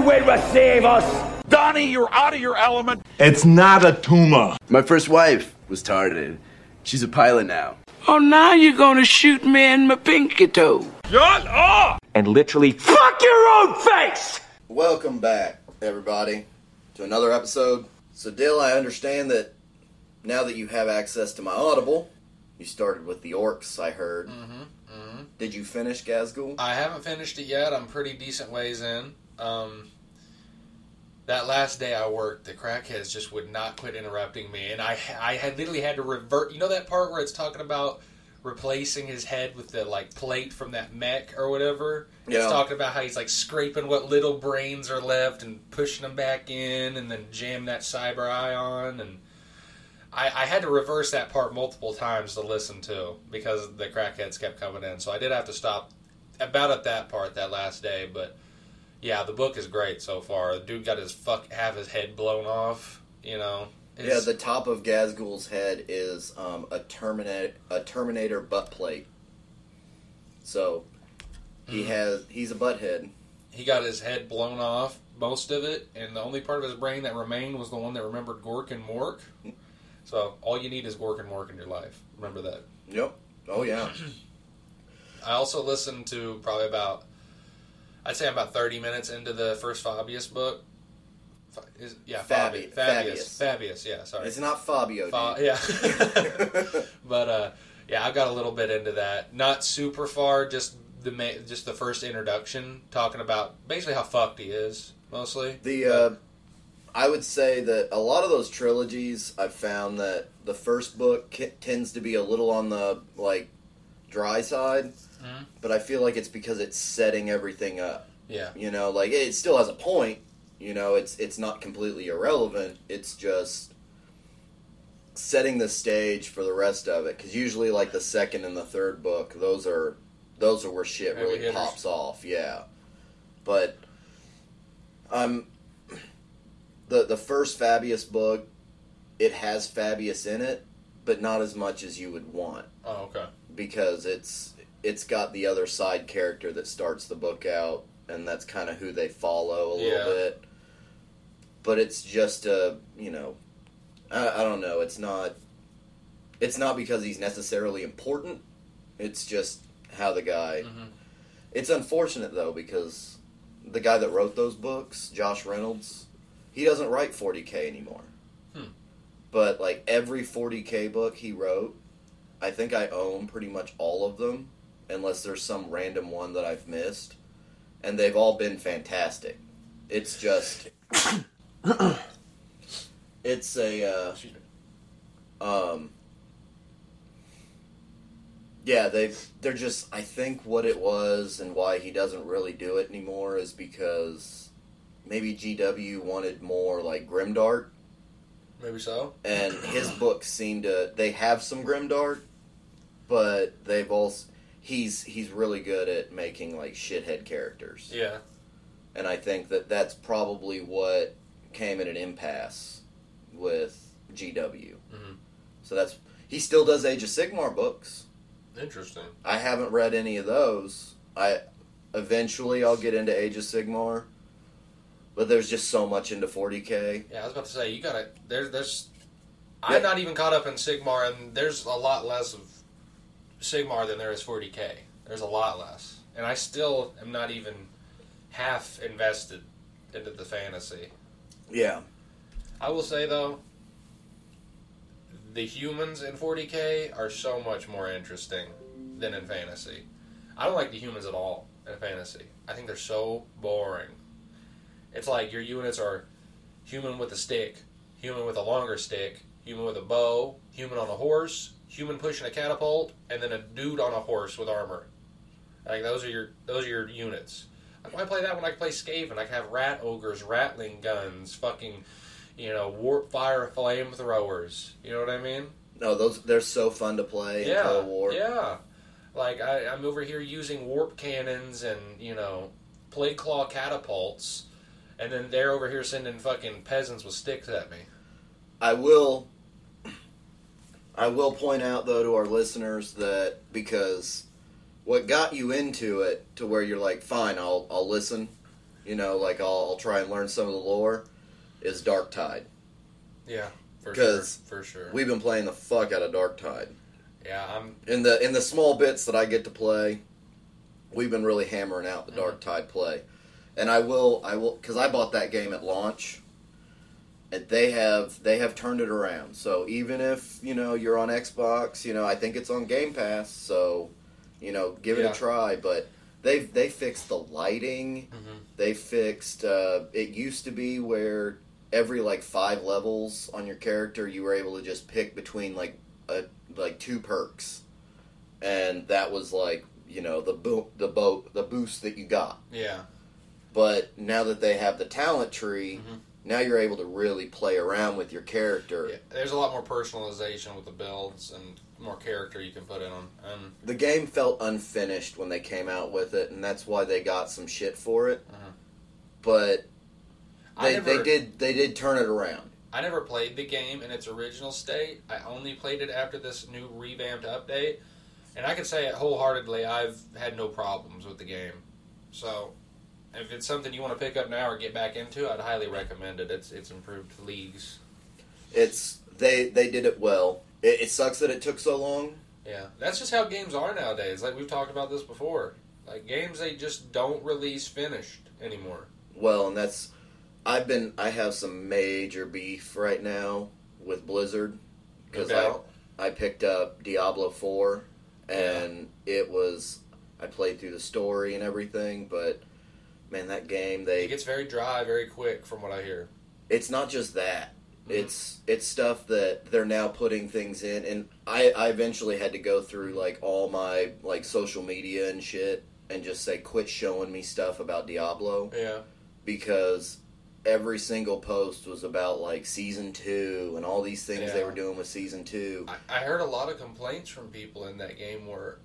will receive us. Donnie, you're out of your element. It's not a tumor. My first wife was targeted. She's a pilot now. Oh, now you're gonna shoot me in my pinky toe. Shut up! And literally fuck your own face! Welcome back, everybody, to another episode. So, Dill, I understand that now that you have access to my Audible, you started with the Orcs, I heard. Mm-hmm, mm-hmm. Did you finish Ghazghkull? I haven't finished it yet. I'm pretty decent ways in. Um, that last day I worked, the crackheads just would not quit interrupting me, and I I had literally had to revert. You know that part where it's talking about replacing his head with the like plate from that mech or whatever. Yeah. It's talking about how he's like scraping what little brains are left and pushing them back in, and then jam that cyber eye on and. I, I had to reverse that part multiple times to listen to because the crackheads kept coming in. So I did have to stop about at that part that last day. But yeah, the book is great so far. The dude got his fuck have his head blown off. You know. Yeah, the top of Ghazghkull's head is um, a Terminator a Terminator butt plate. So he Mm-hmm. has he's a butthead. he got his head blown off, most of it, and the only part of his brain that remained was the one that remembered Gork and Mork. So all you need is Gork and Mork in your life. Remember that. Yep. Oh yeah. I also listened to probably about, I'd say I'm about 30 minutes into the first Fabius book. Is, yeah, Fabi- Fabi, Fabius. Fabius. Fabius, yeah, sorry. it's not Fabio. Fa- yeah. but uh, yeah, I got a little bit into that. Not super far, just the ma- just the first introduction, talking about basically how fucked he is, mostly. The uh, I would say that a lot of those trilogies, I've found that the first book ki- tends to be a little on the like dry side, Mhm. but I feel like it's because it's setting everything up. yeah, You know, like it still has a point. You know, it's it's not completely irrelevant. It's just setting the stage for the rest of it. Because usually, like the second and the third book, those are those are where shit Heavy really hitters. pops off. Yeah, but um, the the first Fabius book, it has Fabius in it, but not as much as you would want oh okay, because it's it's got the other side character that starts the book out and that's kind of who they follow a little Yeah. bit but it's just a you know I, I don't know it's not it's not because he's necessarily important it's just how the guy Mhm. it's unfortunate though because the guy that wrote those books josh reynolds he doesn't write 40k anymore Hmm. but like every 40k book he wrote I think I own pretty much all of them, unless there's some random one that I've missed, and they've all been fantastic. It's just, it's a, uh, um, yeah, they've they're just. I think what it was and why he doesn't really do it anymore is because maybe GW wanted more like grimdark maybe so. and his books seem to they have some grimdark, but they've also he's he's really good at making like shithead characters, Yeah, and I think that that's probably what came at an impasse with GW. Mhm. So that's he still does Age of Sigmar books. interesting. I haven't read any of those. I eventually I'll get into Age of Sigmar, but there's just so much into 40k. Yeah, I was about to say you gotta. There's there's. Yeah. I'm not even caught up in Sigmar, and there's a lot less of Sigmar than there is 40k. There's a lot less, and I still am not even half invested into the fantasy. Yeah, I will say though, the humans in 40k are so much more interesting than in fantasy. I don't like the humans at all in fantasy. I think they're so boring. It's like your units are human with a stick, human with a longer stick, human with a bow, human on a horse, human pushing a catapult, and then a dude on a horse with armor. Like those are your those are your units. Like why play that when I can play Skaven? I can have rat ogres, rattling guns, fucking, you know, warp fire flamethrowers. You know what I mean? no, those they're so fun to play in yeah, Total War. yeah. Like I, I'm over here using warp cannons and you know, plague claw catapults, and then they're over here sending fucking peasants with sticks at me. I will. I will point out though to our listeners that because what got you into it to where you're like, fine, I'll I'll listen, you know, like I'll, I'll try and learn some of the lore, is Dark Tide. Yeah, for sure. For sure. We've been playing the fuck out of Dark Tide. yeah, I'm. In the in the small bits that I get to play, we've been really hammering out the Mm-hmm. Dark Tide play. And I will I will cuz I bought that game at launch. And they have they have turned it around. So even if, you know, you're on Xbox, you know, I think it's on Game Pass, so you know, give it Yeah. a try, but they've they fixed the lighting. Mhm. They fixed uh it used to be where every like 5 levels on your character you were able to just pick between like a like two perks. And that was like, you know, the bo- the boat the boost that you got. Yeah. But now that they have the talent tree, Mhm. Now you're able to really play around with your character. yeah. There's a lot more personalization with the builds and more character you can put in them. And The game felt unfinished when they came out with it, and that's why they got some shit for it. Mhm. But they, never, they did they did turn it around. I never played the game in its original state. I only played it after this new revamped update, and I can say it wholeheartedly. I've had no problems with the game. So, if it's something you want to pick up now or get back into, I'd highly recommend it. It's it's improved leagues. It's they they did it well. It, it sucks that it took so long. Yeah, that's just how games are nowadays. Like we've talked about this before. Like games, they just don't release finished anymore. Well, and that's I've been I have some major beef right now with Blizzard because I. I picked up Diablo four and it was I played through the story and everything, but man, that game they It gets very dry very quick, from what I hear. it's not just that. Mhm. It's it's stuff that they're now putting things in, and I I eventually had to go through like all my like social media and shit, and just say quit showing me stuff about Diablo Yeah, because every single post was about like season two and all these things they were doing with season two. I, I heard a lot of complaints from people in that game where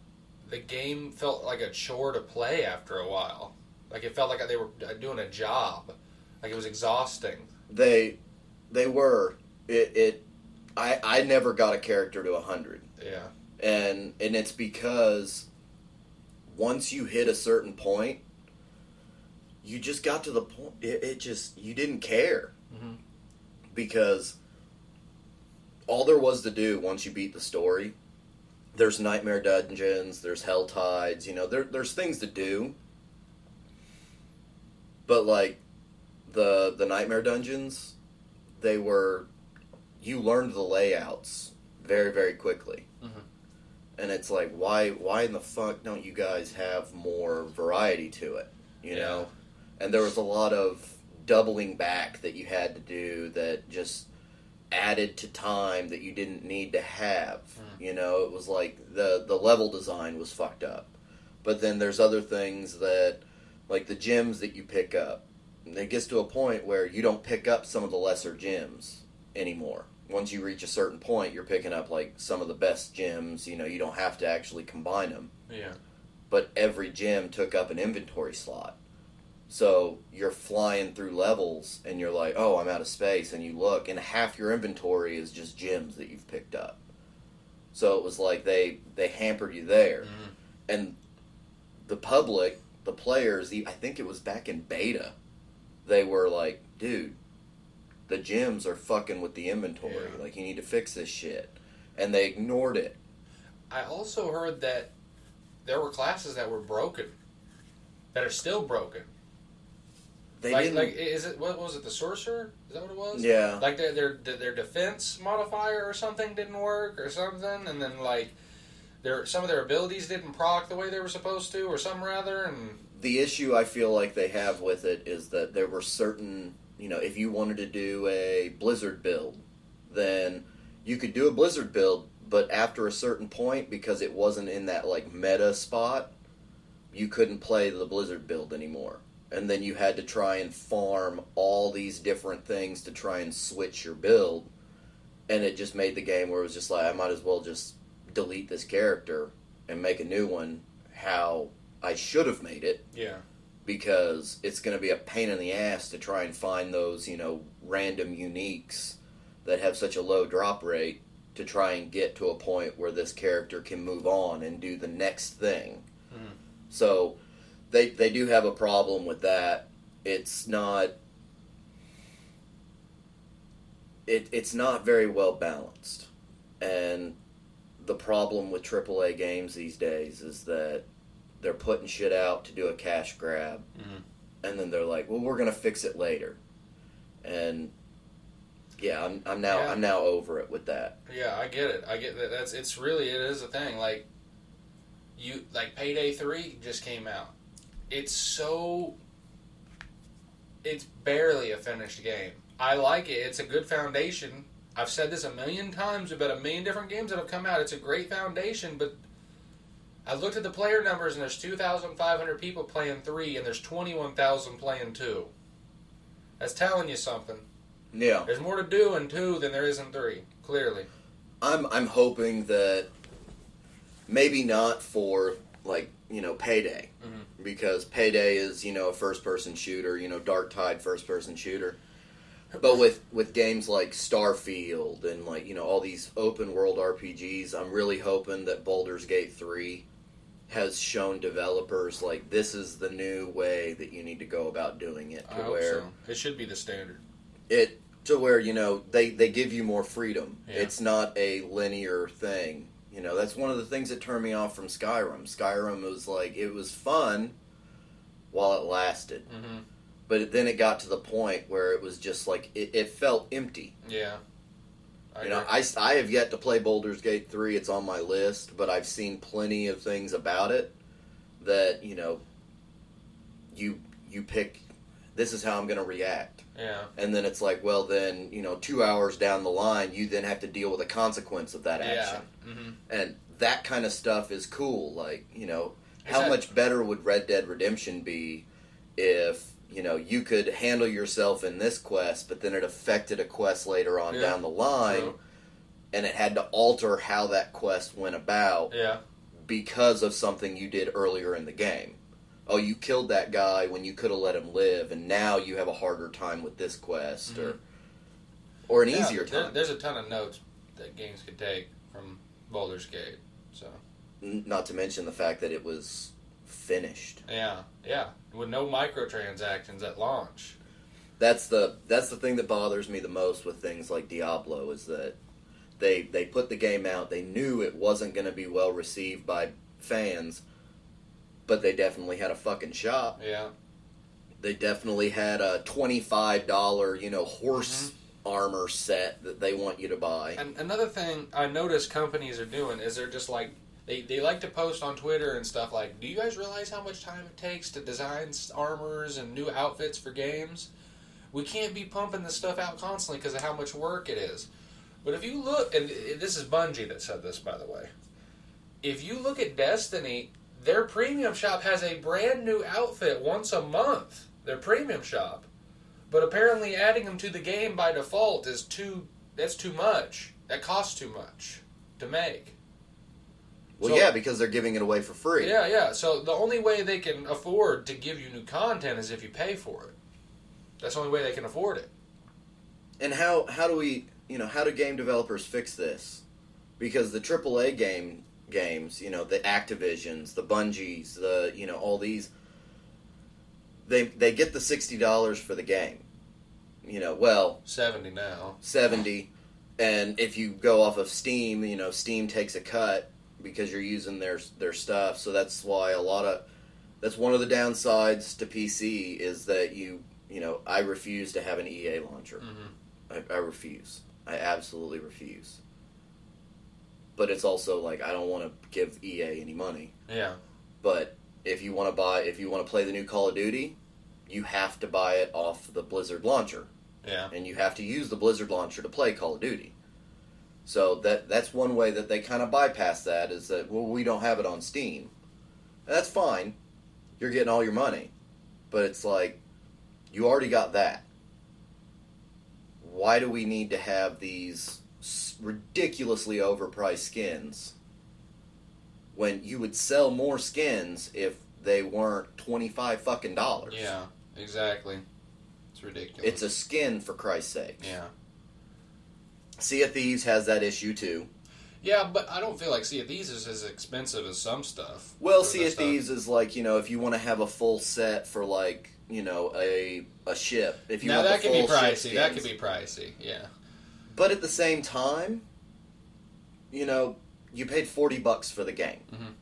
the game felt like a chore to play after a while. Like it felt like they were doing a job. Like it was exhausting. They they were it. it I I never got a character to hundred. Yeah, and and it's because once you hit a certain point you just got to the point it, it just you didn't care Mhm. because all there was to do once you beat the story there's nightmare dungeons there's hell tides you know there, there's things to do but like the the nightmare dungeons they were you learned the layouts very very quickly Mhm. and it's like why why in the fuck don't you guys have more variety to it you Yeah. know and there was a lot of doubling back that you had to do that just added to time that you didn't need to have Hmm. you know it was like the the level design was fucked up but then there's other things that like the gems that you pick up and it gets to a point where you don't pick up some of the lesser gems anymore once you reach a certain point you're picking up like some of the best gems you know you don't have to actually combine them yeah, but every gem took up an inventory slot. So you're flying through levels and you're like, oh, I'm out of space. And you look, and half your inventory is just gems that you've picked up. So it was like they, they hampered you there. Mhm. And the public, the players, I think it was back in beta, they were like, dude, the gems are fucking with the inventory. Yeah. Like, you need to fix this shit. And they ignored it. I also heard that there were classes that were broken, that are still broken. They like, didn't. like is it what was it? The sorcerer? Is that what it was? yeah. Like their their their defense modifier or something didn't work or something, and then like their some of their abilities didn't proc the way they were supposed to, or some rather, and the issue I feel like they have with it is that there were certain, you know, if you wanted to do a Blizzard build, then you could do a Blizzard build, but after a certain point, because it wasn't in that like meta spot, you couldn't play the Blizzard build anymore. And then you had to try and farm all these different things to try and switch your build. And it just made the game where it was just like, I might as well just delete this character and make a new one how I should have made it yeah, because it's going to be a pain in the ass to try and find those, you know, random uniques that have such a low drop rate to try and get to a point where this character can move on and do the next thing. Mhm. So they they do have a problem with that it's not it, it's not very well balanced and the problem with AAA games these days is that they're putting shit out to do a cash grab Mhm. and then they're like well we're gonna fix it later and yeah i'm, I'm now Yeah. i'm now over it with that Yeah, I get it. I get that. That's it's really it is a thing. Like you like Payday Three just came out. It's so. It's barely a finished game. I like it. It's a good foundation. I've said this a million times about a million different games that have come out. It's a great foundation, but I looked at the player numbers and there's 2,500 people playing three, and there's 21,000 playing two. That's telling you something. yeah There's more to do in two than there is in three. Clearly. I'm I'm hoping that maybe not for like you know payday Mhm. because payday is you know a first person shooter you know dark tide first person shooter but with with games like starfield and like you know all these open world rpgs i'm really hoping that Baldur's Gate 3 has shown developers like this is the new way that you need to go about doing it to where so. It should be the standard. it to where you know they they give you more freedom Yeah. it's not a linear thing you know that's one of the things that turned me off from skyrim skyrim was like it was fun while it lasted hmm but then it got to the point where it was just like it, it felt empty Yeah. I you know. I, I have yet to play Baldur's Gate 3 it's on my list but I've seen plenty of things about it that you know you you pick this is how I'm going to react yeah. and then it's like, well, then you know, two hours down the line, you then have to deal with the consequence of that action, Yeah. hmm and that kind of stuff is cool. Like, you know, how Exactly. much better would Red Dead Redemption be if you know you could handle yourself in this quest, but then it affected a quest later on Yeah. down the line, True. and it had to alter how that quest went about Yeah. because of something you did earlier in the game. Oh, you killed that guy when you could have let him live, and now you have a harder time with this quest, or or an Mm-hmm. Yeah, easier there- time. there's a ton of notes that games could take from Baldur's Gate. So Not to mention the fact that it was finished. yeah, yeah, with no microtransactions at launch. That's the that's the thing that bothers me the most with things like Diablo is that they they put the game out. They knew it wasn't going to be well received by fans, but they definitely had a fucking shop. Yeah. they definitely had a twenty-five dollar, you know, horse mm-hmm. armor set that they want you to buy. And another thing I notice companies are doing is they're just like they, they like to post on Twitter and stuff like, "Do you guys realize how much time it takes to design armors and new outfits for games? We can't be pumping this stuff out constantly because of how much work it is." But if you look, and eh, this is Bungie that said this, by the way. If you look at Destiny, their premium shop has a brand new outfit once a month. Their premium shop, but apparently adding them to the game by default is too. That's too much. That costs too much to make. Well, so- yeah, because they're giving it away for free. Yeah, yeah. So the only way they can afford to give you new content is if you pay for it. That's the only way they can afford it. And how how do we you know how do game developers fix this? Because the AAA game games, you know, the Activisions, the Bungies, the you know all these, they they get the sixty dollars for the game. You know, well, Seventy now. 70 and if you go off of steam you know steam takes a cut because you're using their their stuff. So that's why a lot of that's one of the downsides to pc is that you you know i refuse to have an ea launcher. Hmm I, I refuse. I absolutely refuse. But it's also like i don't want to give ea any money. Yeah. but if you want to buy if you want to play the new call of duty you have to buy it off the blizzard launcher. Yeah. and you have to use the Blizzard launcher to play Call of Duty. So that that's one way that they kind of bypass that is that well we don't have it on Steam. That's fine. You're getting all your money. But it's like you already got that. Why do we need to have these ridiculously overpriced skins when you would sell more skins if they weren't 25 fucking dollars? Yeah. Exactly. It's ridiculous. It's a skin for Christ's sake. yeah. Sea of Thieves has that issue too. Yeah, but I don't feel like Sea of Thieves is as expensive as some stuff. Well, Sea of stuff. Thieves is like you know if you want to have a full set for like you know, a a ship. If you now want that could be pricey. That could be pricey. Yeah. But at the same time, you know, you paid 40 bucks for the game. Mhm.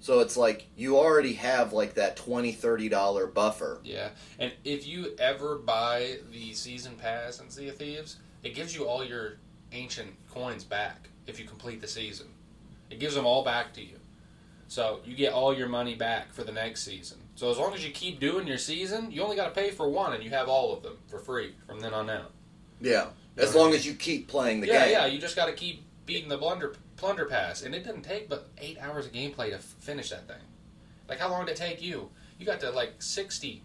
So it's like you already have like that 20 30 dollar buffer. Yeah, and if you ever buy the season pass in Sea of Thieves, it gives you all your ancient coins back if you complete the season. It gives them all back to you. So you get all your money back for the next season. So as long as you keep doing your season, you only got to pay for one, and you have all of them for free from then on out. Yeah. As Yeah. long as you keep playing the yeah, game. Yeah, yeah. You just got to keep beating the blunder plunder pass, and it didn't take but eight hours of gameplay to f- finish that thing. Like how long did it take you? You got to like sixty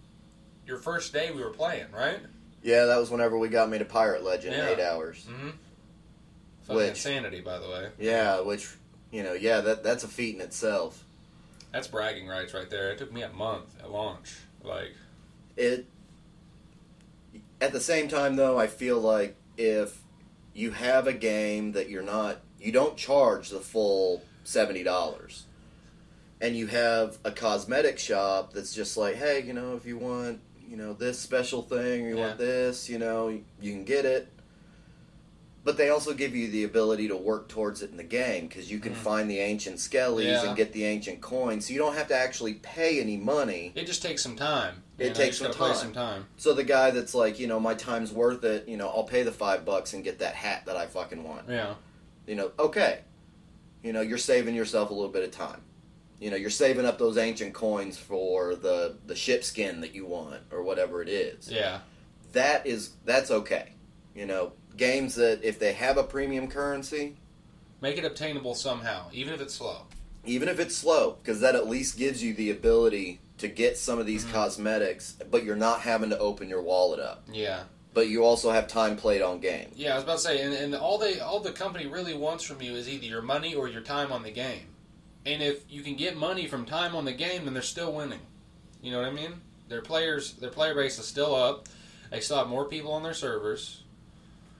your first day we were playing, right? Yeah, that was whenever we got me to Pirate Legend Yeah. 8 hours. Mm-hmm. Fucking Which- insanity, by the way. Yeah, which you know, yeah, that that's a feat in itself. That's bragging rights right there. It took me a month at launch. Like, It at the same time though, I feel like if you have a game that you're not you don't charge the full seventy dollars. And you have a cosmetic shop that's just like, hey, you know, if you want, you know, this special thing or you want this, you know, you can get it. But they also give you the ability to work towards it in the game because you can Mhm. find the ancient skellies Yeah. and get the ancient coins, so you don't have to actually pay any money. it just takes some time. It know, takes some time. some time. So the guy that's like, you know, my time's worth it, you know, I'll pay the five bucks and get that hat that I fucking want. Yeah. You know, okay. You know, you're saving yourself a little bit of time. You know, you're saving up those ancient coins for the the ship skin that you want or whatever it is. Yeah. That is that's okay. You know, games that if they have a premium currency, Make it obtainable somehow, even if it's slow. even if it's slow, because that at least gives you the ability to get some of these Mhm. cosmetics, but you're not having to open your wallet up. Yeah. But you also have time played on game. Yeah, I was about to say, and, and all they all the company really wants from you is either your money or your time on the game. And if you can get money from time on the game, then they're still winning. You know what I mean? Their players, their player base is still up. They still have more people on their servers.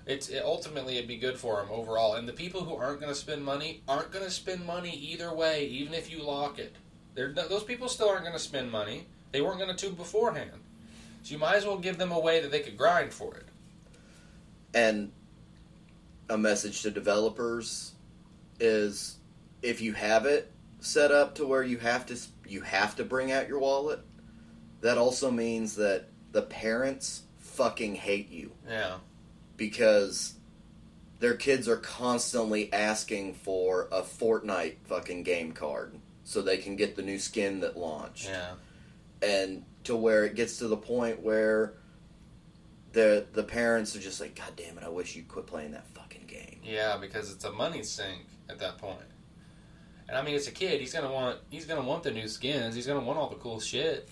It's it, ultimately it'd be good for them overall. And the people who aren't going to spend money aren't going to spend money either way, even if you lock it. They're, those people still aren't going to spend money. They weren't going to beforehand. So you might as well give them a way that they could grind for it. And a message to developers is if you have it set up to where you have to you have to bring out your wallet, that also means that the parents fucking hate you Yeah. because their kids are constantly asking for a Fortnite fucking game card so they can get the new skin that launched. Yeah. and to where it gets to the point where the the parents are just like, God damn it, I wish you'd quit playing that fucking game. Yeah, because it's a money sink at that point. And I mean, it's a kid. He's gonna want. He's gonna want the new skins. He's gonna want all the cool shit.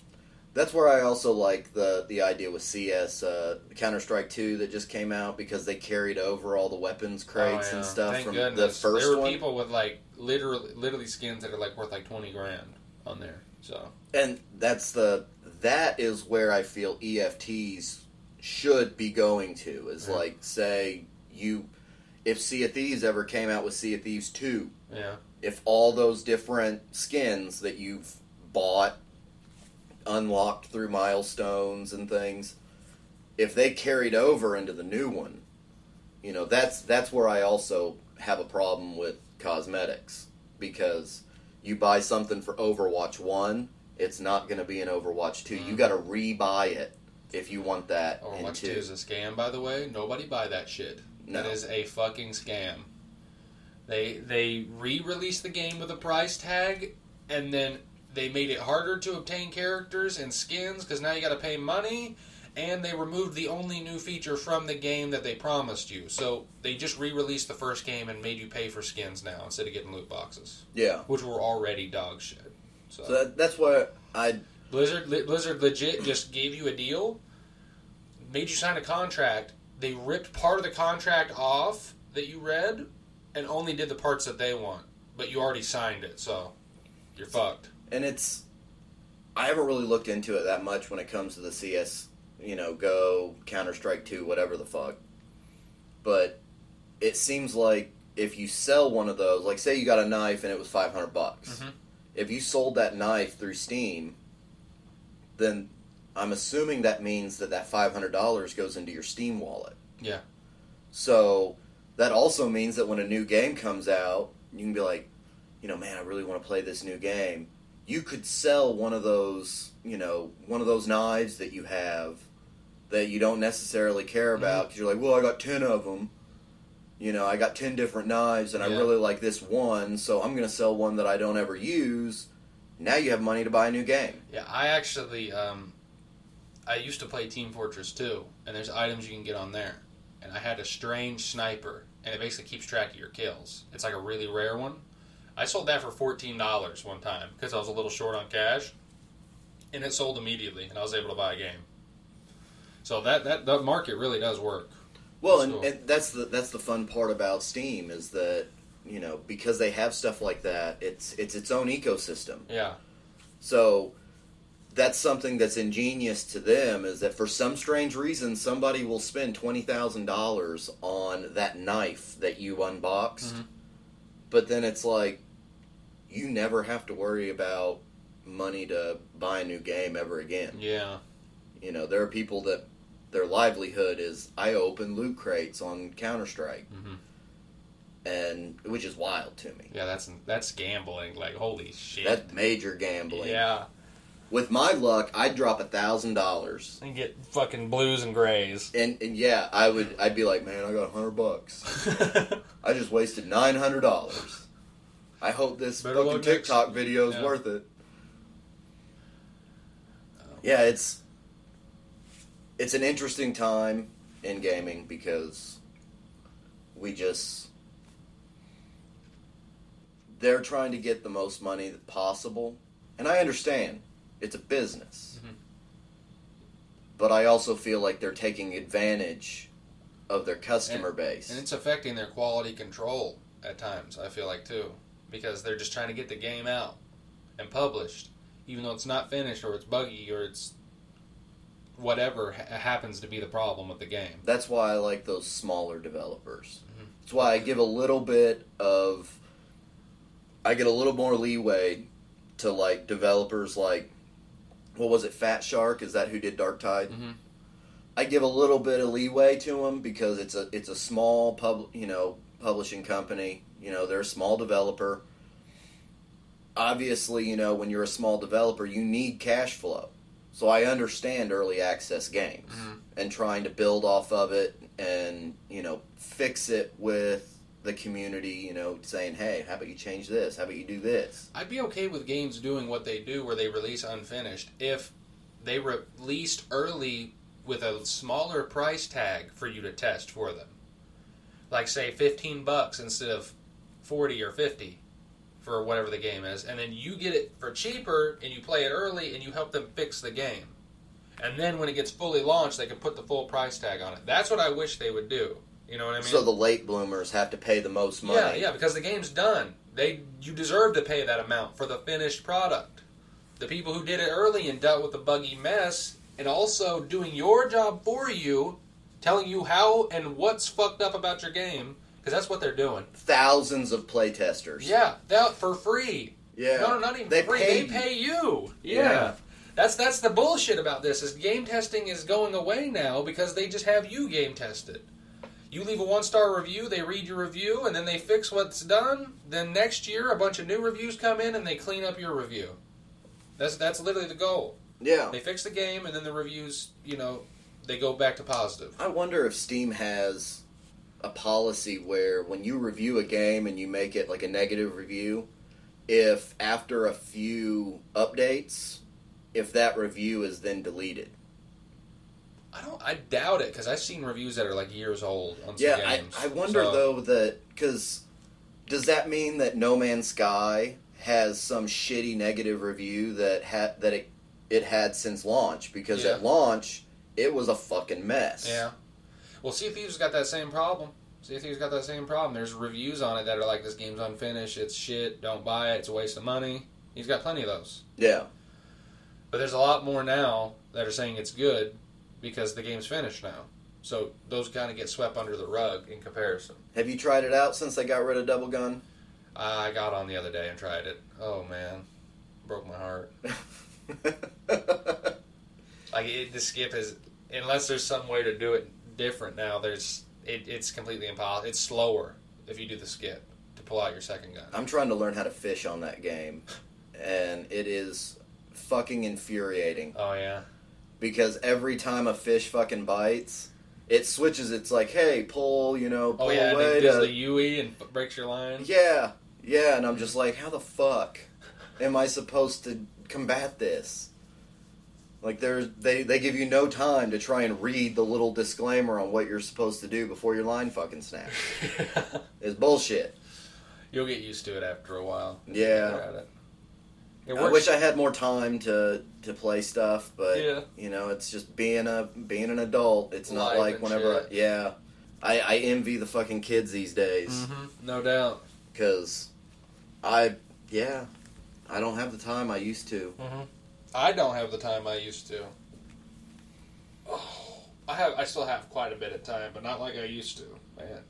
That's where I also like the the idea with CS, uh, Counter Strike Two that just came out because they carried over all the weapons crates Oh, yeah. and stuff Thank from goodness. the first There were one. people with like literally, literally skins that are like worth like twenty grand on there. So and that's the that is where I feel EFTs should be going to is Yeah. like say you if Sea of Thieves ever came out with Sea of Thieves two, yeah, if all those different skins that you've bought, unlocked through milestones and things, if they carried over into the new one, you know, that's that's where I also have a problem with cosmetics because you buy something for Overwatch 1, it's not going to be in Overwatch 2. You Mhm. got to re-buy it if you want that Overwatch 2. Two is a scam, by the way. Nobody buy that shit. No. That is a fucking scam. They they re-released the game with a price tag, and then they made it harder to obtain characters and skins because now you got to pay money. And they removed the only new feature from the game that they promised you. So they just re-released the first game and made you pay for skins now instead of getting loot boxes, Yeah. which were already dog shit. So, So that, that's why I Blizzard Blizzard legit just gave you a deal, made you sign a contract. They ripped part of the contract off that you read, and only did the parts that they want. But you already signed it, so you're fucked. and it's I haven't really looked into it that much when it comes to the CS, you know, Go, Counter Strike Two, whatever the fuck. But it seems like if you sell one of those, like say you got a knife and it was five hundred bucks, Mhm. if you sold that knife through Steam, then I'm assuming that means that that five hundred dollars goes into your Steam wallet. Yeah. So that also means that when a new game comes out, you can be like, you know, man, I really want to play this new game. You could sell one of those, you know, one of those knives that you have that you don't necessarily care about because you're like, well, I got ten of them. You know, I got ten different knives, and I really like this one, so I'm going to sell one that I don't ever use. Now you have money to buy a new game. Yeah, I actually, um, I used to play Team Fortress 2, and there's items you can get on there. And I had a strange sniper, and it basically keeps track of your kills. It's like a really rare one. I sold that for $14 one time because I was a little short on cash, and it sold immediately, and I was able to buy a game. So that that, that market really does work. Well, and, and that's the that's the fun part about Steam is that you know because they have stuff like that, it's it's its own ecosystem. Yeah, So that's something that's ingenious to them is that for some strange reason somebody will spend twenty thousand dollars on that knife that you unboxed, Mhm. but then it's like you never have to worry about money to buy a new game ever again. yeah, You know, there are people that their livelihood is I open loot crates on Counter Strike, Mhm. and which is wild to me. yeah. That's that's gambling. Like holy shit. That's major gambling. yeah, With my luck, I'd drop a thousand dollars, and get fucking blues and grays. and and yeah, I would. I'd be like, man, I got a hundred bucks. I just wasted nine hundred dollars. I hope this Better fucking luck next- TikTok video is yeah. worth it. Oh. Yeah, it's it's an interesting time in gaming because we just they're trying to get the most money possible, and I understand it's a business, Mhm. but I also feel like they're taking advantage of their customer base. And it's affecting their quality control at times, I feel like, too. Because they're just trying to get the game out and published, even though it's not finished or it's buggy or it's whatever ha- happens to be the problem with the game. That's why I like those smaller developers. Mhm. That's why I give a little bit of I get a little more leeway to like developers like what was it Fat Shark is that who did Dark Tide? Mhm. I give a little bit of leeway to them because it's a it's a small pub you know publishing company. You know they're a small developer. Obviously, you know when you're a small developer, you need cash flow. So I understand early access games Mhm. and trying to build off of it and you know fix it with the community. You know saying, hey, how about you change this? How about you do this? I'd be okay with games doing what they do where they release unfinished if they released early with a smaller price tag for you to test for them. Like say 15 bucks instead of 40 or 50 for whatever the game is and then you get it for cheaper and you play it early and you help them fix the game. And then when it gets fully launched they can put the full price tag on it. That's what I wish they would do. You know what I mean? so the late bloomers have to pay the most money. Yeah, yeah, because the game's done. They you deserve to pay that amount for the finished product. The people who did it early and dealt with the buggy mess and also doing your job for you, telling you how and what's fucked up about your game, because that's what they're doing. Thousands of playtesters. Yeah, that for free. Yeah. No, no, not even They free. pay they pay you. Yeah. That's that's the bullshit about this. Is game testing is going away now because they just have you game tested. You leave a one star review, they read your review, and then they fix what's done. Then next year, a bunch of new reviews come in and they clean up your review. That's that's literally the goal. Yeah. They fix the game, and then the reviews, you know, they go back to positive. I wonder if Steam has a policy where when you review a game and you make it like a negative review, if after a few updates, if that review is then deleted. I don't. I doubt it because I've seen reviews that are like years old on Yeah, I. I wonder So- though that because does that mean that No Man's Sky has some shitty negative review that had that it it had since launch? Because Yeah. at launch it was a fucking mess. Yeah. Well, Sea of Thieves got that same problem. Sea of Thieves got that same problem. There's reviews on it that are like, this game's unfinished, it's shit, don't buy it, it's a waste of money. He's got plenty of those. Yeah. But there's a lot more now that are saying it's good because the game's finished now. So those kind of get swept under the rug in comparison. Have you tried it out since they got rid of Double Gun? I got on the other day and tried it. Oh man, broke my heart. Like it, the skip is unless there's some way to do it different now. There's it, it's completely impossible. It's slower if you do the skip to pull out your second gun. I'm trying to learn how to fish on that game, and it is fucking infuriating Oh yeah, because every time a fish fucking bites, it switches. It's like, hey, pull, you know, oh, pull oh yeah, away. it does the UE and f- breaks your line. yeah, yeah, and I'm just like, how the fuck am I supposed to combat this? Like there's they they give you no time to try and read the little disclaimer on what you're supposed to do before your line fucking snaps. It's bullshit. You'll get used to it after a while. Yeah. You're at it. It I wish I had more time to to play stuff, but Yeah. you know, it's just being a being an adult. It's not like whenever, I, yeah. I, I envy the fucking kids these days Mhm, no doubt. because I yeah I don't have the time I used to. I don't have the time I used to. Oh, I have. I still have quite a bit of time, but not like I used to. Man,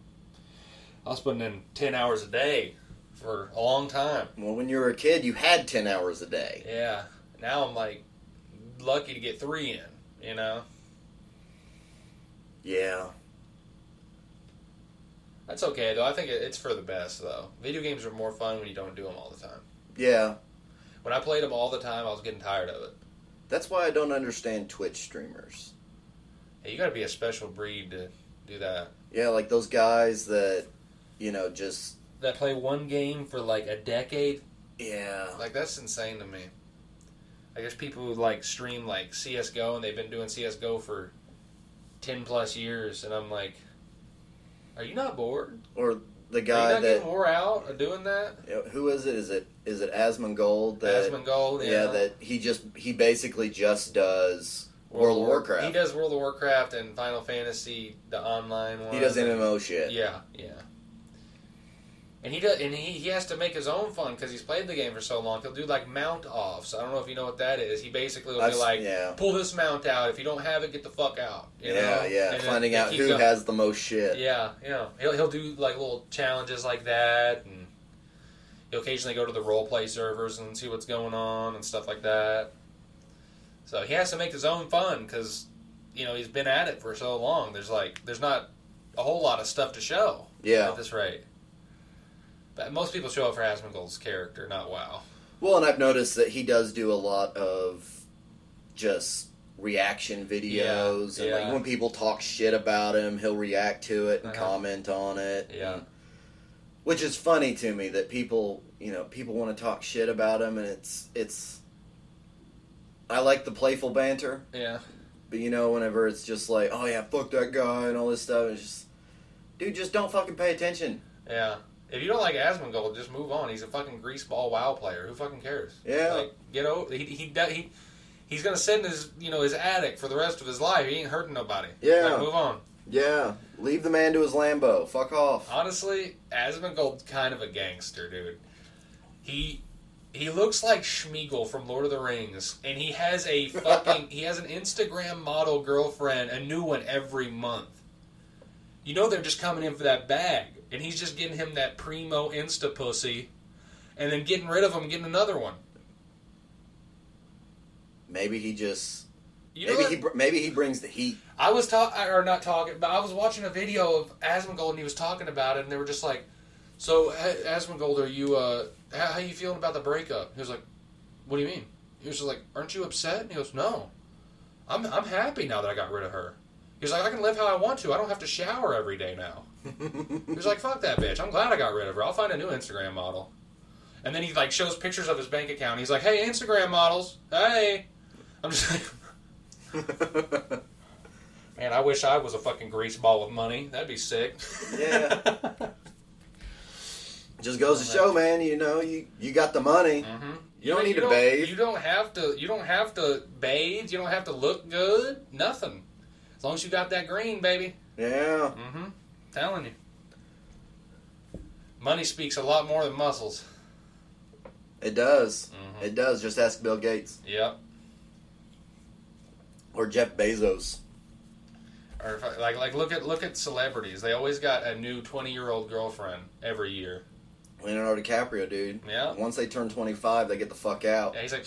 I was putting in ten hours a day for a long time. Well, when you were a kid, you had ten hours a day. Yeah. Now I'm like lucky to get three in. You know, Yeah, that's okay though. I think it's for the best though. Video games are more fun when you don't do them all the time. yeah. When I played them all the time, I was getting tired of it. That's why I don't understand Twitch streamers. Hey, you got to be a special breed to do that. Yeah, like those guys that you know just That play one game for like a decade yeah Like that's insane to me. I guess people who like stream like CS:GO and they've been doing CS:GO for ten plus years, and I'm like, are you not bored? or the Are you guy not that getting wore out of doing that? you know, who is it? Is it is it Asmongold? That, Asmongold, yeah. yeah. that he just he basically just does World of Warcraft. He does World of Warcraft and Final Fantasy, the online one. He does MMO shit. Yeah, yeah. And he does, and he, he has to make his own fun because he's played the game for so long. He'll do like mount offs. I don't know if you know what that is. He basically will I've be like, yeah. pull this mount out. If you don't have it, get the fuck out. You yeah, know? yeah. And Finding they out who going. has the most shit. Yeah, yeah. He'll he'll do like little challenges like that, and he'll occasionally go to the role play servers and see what's going on and stuff like that. So he has to make his own fun because you know he's been at it for so long. There's like there's not a whole lot of stuff to show Yeah. at this rate. But most people show up for Asmongold's character, not WoW. Well, and I've noticed that he does do a lot of just reaction videos, Yeah, and yeah. like when people talk shit about him, he'll react to it and Uh-huh. comment on it. Yeah. and- which is funny to me that people, you know, people want to talk shit about him, and it's it's. I like the playful banter, Yeah, but you know, whenever it's just like, oh yeah, fuck that guy and all this stuff, it's just, dude, just don't fucking pay attention. yeah. If you don't like Asmongold, just move on. He's a fucking greaseball WoW player. Who fucking cares? Yeah. Like, get over. He he he. He's gonna sit in his you know his attic for the rest of his life. He ain't hurting nobody. Yeah. Like, move on. Yeah, leave the man to his Lambo. Fuck off. Honestly, Asmongold's kind of a gangster, dude. He he looks like Smeagol from Lord of the Rings, and he has a fucking he has an Instagram model girlfriend, a new one every month. You know they're just coming in for that bag, and he's just getting him that primo insta pussy, and then getting rid of him, getting another one. Maybe he just You know maybe what? he maybe he brings the heat. I was talking, or not talking, but I was watching a video of Asmongold, and he was talking about it, and they were just like, "So, Asmongold, are you? Uh, how, how you feeling about the breakup?" He was like, "What do you mean?" He was just like, "Aren't you upset?" And he goes, "No, I'm I'm happy now that I got rid of her." He was like, "I can live how I want to. I don't have to shower every day now." He was like, "Fuck that bitch. I'm glad I got rid of her. I'll find a new Instagram model." And then he like shows pictures of his bank account. He's like, "Hey, Instagram models. Hey." I'm just like. Man, I wish I was a fucking grease ball with money. That'd be sick. Yeah. Just goes to show, man. You know, you you got the money. hmm You don't need to bathe. You don't have to. You don't have to bathe. You don't have to look good. Nothing. As long as you got that green, baby. Yeah. Mm-hmm. Telling you. Money speaks a lot more than muscles. It does. Mhm. It does. Just ask Bill Gates Yep. or Jeff Bezos. Or if I, like like look at look at celebrities. They always got a new twenty year old girlfriend every year. Leonardo DiCaprio, dude. Yeah. Once they turn 25, they get the fuck out. Yeah, he's like,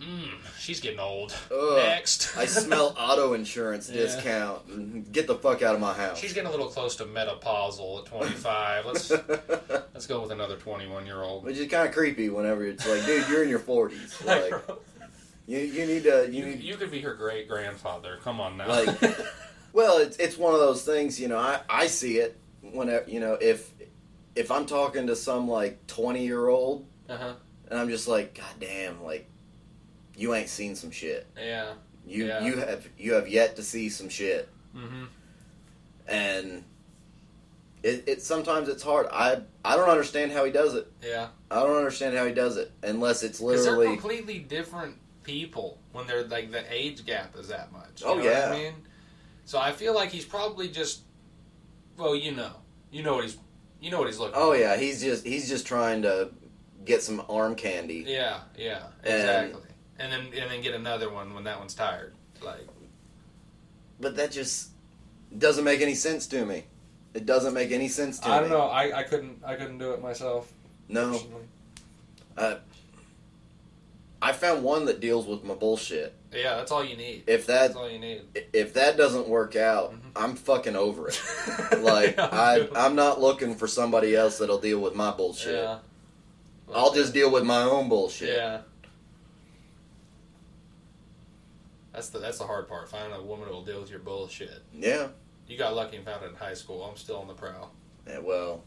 mm, she's getting old. Ugh. Next. I smell auto insurance Yeah. discount. Get the fuck out of my house. She's getting a little close to menopausal at 25. Let's let's go with another 21 year old. Which is kind of creepy whenever it's like, dude, you're in your 40s. Like, you, you need to. You you, need, you could be her great grandfather. Come on now. Like, well, it's it's one of those things. You know, I I see it whenever you know if if I'm talking to some like 20 year old uh-huh. and I'm just like, god damn, like you ain't seen some shit. Yeah. You Yeah. you have you have yet to see some shit, Mm-hmm. and it, it sometimes it's hard. I I don't understand how he does it. Yeah. I don't understand how he does it unless it's Because they're literally completely different people when they're like the age gap is that much. Oh, yeah. What I mean, so I feel like he's probably just. Well, you know, you know what he's, you know what he's looking. Oh for. yeah, he's just he's just trying to get some arm candy. Yeah. Yeah. Exactly. And, then and then get another one when that one's tired. Like. But that just doesn't make any sense to me. It doesn't make any sense to me. I don't know. I, I couldn't I couldn't do it myself. No. personally. I found one that deals with my bullshit. Yeah, that's all you need. If That's that all you need. if that doesn't work out, Mhm. I'm fucking over it. Like Yeah, I dude. I'm not looking for somebody else that'll deal with my bullshit. Yeah. I'll just deal with my own bullshit. Yeah. That's the that's the hard part. Finding a woman who will deal with your bullshit. Yeah. You got lucky and found it in high school. I'm still on the prowl. Yeah, well,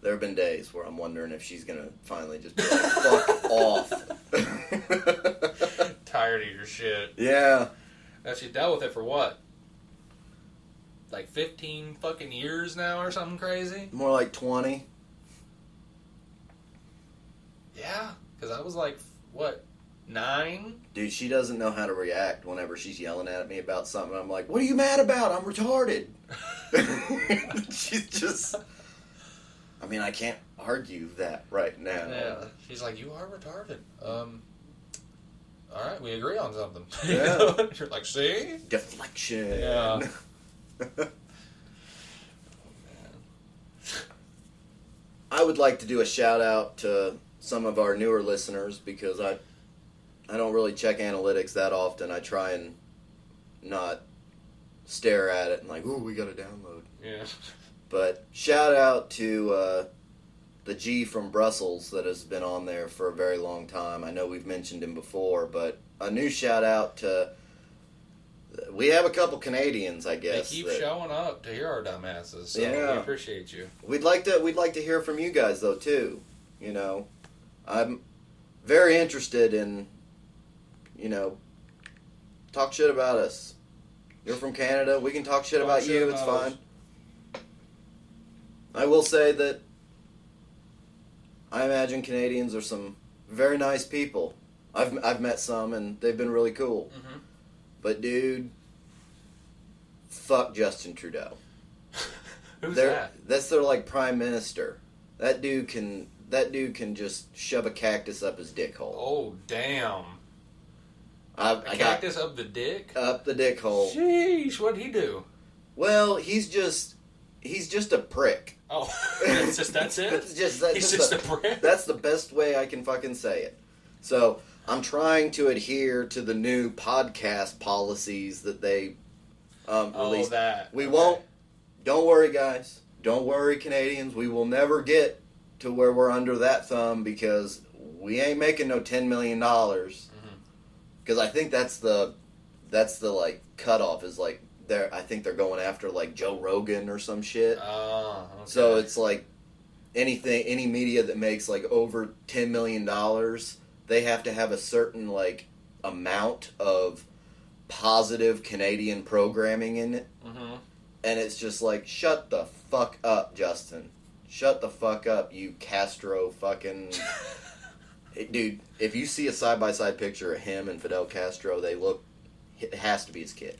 there have been days where I'm wondering if she's gonna finally just be like, fuck off. Tired of your shit. yeah. Now she dealt with it for what? Like 15 fucking years now or something crazy? More like twenty. Yeah, because I was like, what, nine? Dude, she doesn't know how to react whenever she's yelling at me about something. I'm like, "What are you mad about? I'm retarded." she's just. I mean, I can't argue that right now. Yeah. She's like, you are retarded. Um. All right, we agree on something. Yeah. You're like, see? Deflection. Yeah. Oh, man. I would like to do a shout out to some of our newer listeners because I I don't really check analytics that often. I try and not stare at it and like, ooh, we got to download. Yeah. But shout out to uh, the G from Brussels that has been on there for a very long time. I know we've mentioned him before, but a new shout out to. We have a couple Canadians, I guess. They keep that- showing up to hear our dumbasses, so Yeah. we appreciate you. We'd like to we'd like to hear from you guys though too. You know, I'm very interested in you know talk shit about us. You're from Canada. We can talk shit Talk about shit you. It's about fine. I will say that I imagine Canadians are some very nice people. I've I've met some and they've been really cool. Mm-hmm. But dude, fuck Justin Trudeau. Who's They're- that? That's their like prime minister. That dude can. That dude can just shove a cactus up his dick hole. Oh, damn. I, A I got cactus up the dick? up the dick hole. Sheesh, what'd he do? Well, he's just. He's just a prick. Oh, that's just that's it. That's just that's He's just just a- a prick. That's the best way I can fucking say it. So I'm trying to adhere to the new podcast policies that they um, Oh, released. that. We Okay. won't. Don't worry, guys. Don't worry, Canadians. We will never get to where we're under that thumb because we ain't making no ten million dollars. Because I think that's the that's the like cutoff is like they're I think they're going after like Joe Rogan or some shit. Oh, okay. So it's like anything, any media that makes like over ten million dollars, they have to have a certain like amount of positive Canadian programming in it, Mhm. and it's just like, shut the fuck up, Justin. Shut the fuck up, you Castro fucking dude. If you see a side by side picture of him and Fidel Castro, they look. It has to be his kid.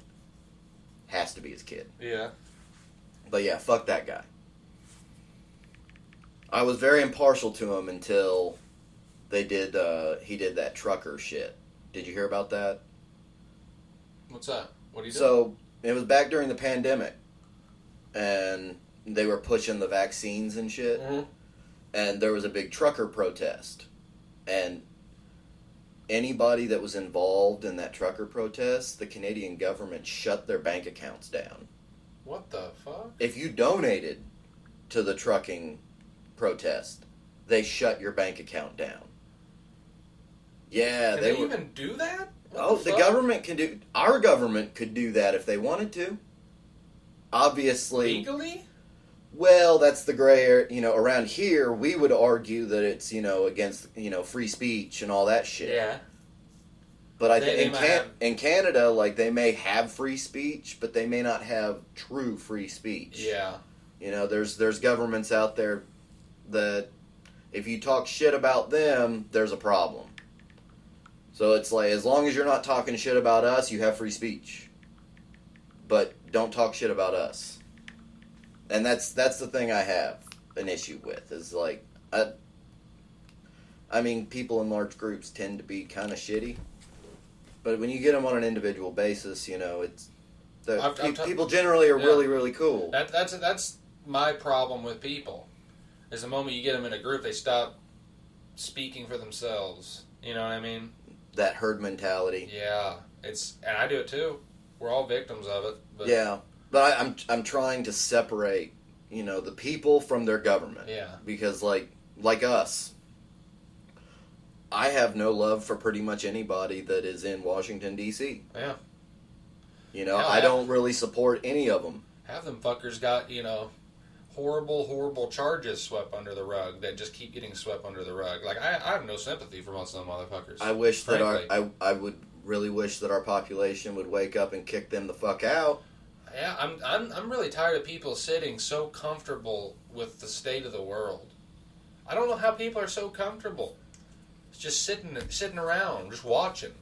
Has to be his kid. Yeah. But yeah, fuck that guy. I was very impartial to him until they did. Uh, he did that trucker shit. Did you hear about that? What's that? What do you? So it was back during the pandemic, and they were pushing the vaccines and shit. Mhm. and there was a big trucker protest, and anybody that was involved in that trucker protest, the Canadian government shut their bank accounts down. What the fuck? If you donated to the trucking protest, they shut your bank account down. Yeah, Can they, they, were. even do that? What Oh, the fuck? government can do. Our government could do that if they wanted to. Obviously, legally? Well, that's the gray area. You know, around here, we would argue that it's you know against you know free speech and all that shit. Yeah. But I think in, Can- have- in Canada, like they may have free speech, but they may not have true free speech. Yeah. You know, there's there's governments out there that if you talk shit about them, there's a problem. So it's like as long as you're not talking shit about us, you have free speech. But don't talk shit about us. And that's that's the thing I have an issue with is like I I mean, people in large groups tend to be kind of shitty. But when you get them on an individual basis, you know, it's the I've- I've pe- ta- people generally are Yeah. really really cool. That that's that's my problem with people. Is the moment you get them in a group, they stop speaking for themselves. You know what I mean? that herd mentality. Yeah. It's and I do it too. We're all victims of it. But yeah, but I, I'm I'm trying to separate, you know, the people from their government Yeah. because like like us, I have no love for pretty much anybody that is in Washington D.C. Yeah. You know, I I- don't really support any of them. Have them fuckers got, you know, horrible, horrible charges swept under the rug that just keep getting swept under the rug. Like I, I have no sympathy for most of them motherfuckers. I wish that our I I would really wish that our population would wake up and kick them the fuck out. Yeah, I'm, I'm, I'm really tired of people sitting so comfortable with the state of the world. I don't know how people are so comfortable. It's just sitting sitting around, just watching.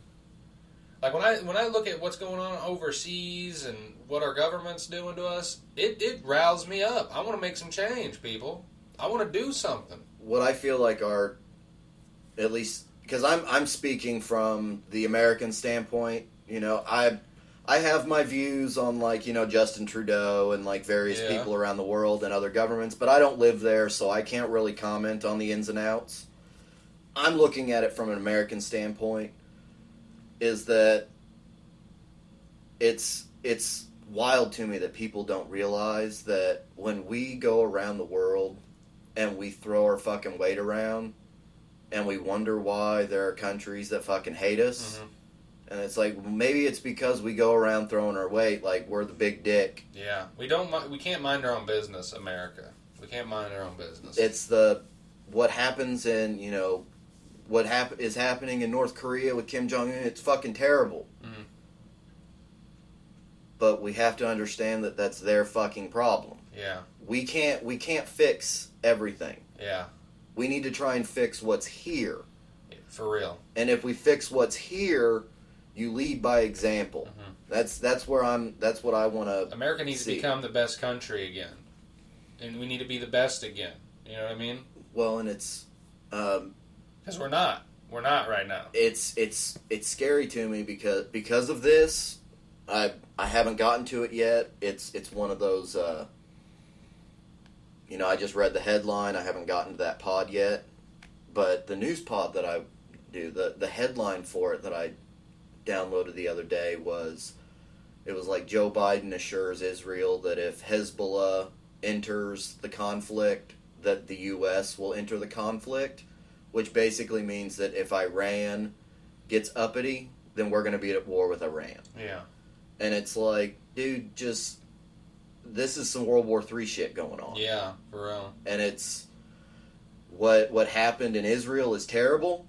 Like when I when I look at what's going on overseas and what our government's doing to us, it it riles me up. I want to make some change, people. I want to do something. what I feel like are, at least because I'm I'm speaking from the American standpoint. You know, I I have my views on like you know Justin Trudeau and like various Yeah. people around the world and other governments, but I don't live there, so I can't really comment on the ins and outs. I'm looking at it from an American standpoint. Is that it's it's wild to me that people don't realize that when we go around the world and we throw our fucking weight around and we wonder why there are countries that fucking hate us. Mhm. And it's like maybe it's because we go around throwing our weight like we're the big dick. Yeah, we don't we can't mind our own business, America. We can't mind our own business. It's the what happens in, you know, what hap- is happening in North Korea with Kim Jong Un. It's fucking terrible. Mhm. But we have to understand that that's their fucking problem. yeah, We can't we can't fix everything. yeah, We need to try and fix what's here. for real. And if we fix what's here, you lead by example. Mhm. That's that's where I'm. That's what I want to. America needs See. to become the best country again, and we need to be the best again. You know what I mean? Well, and it's um, Because we're not. We're not right now. it's it's it's scary to me because because of this. I I haven't gotten to it yet. It's it's one of those. Uh, you know, I just read the headline. I haven't gotten to that pod yet, but the news pod that I do the the headline for it that I downloaded the other day was it was like Joe Biden assures Israel that if Hezbollah enters the conflict, that the U.S. will enter the conflict, which basically means that if Iran gets uppity, then we're going to be at war with Iran. Yeah. And it's like, dude, just this is some World War Three shit going on, Yeah, for real. and it's what what happened in Israel is terrible.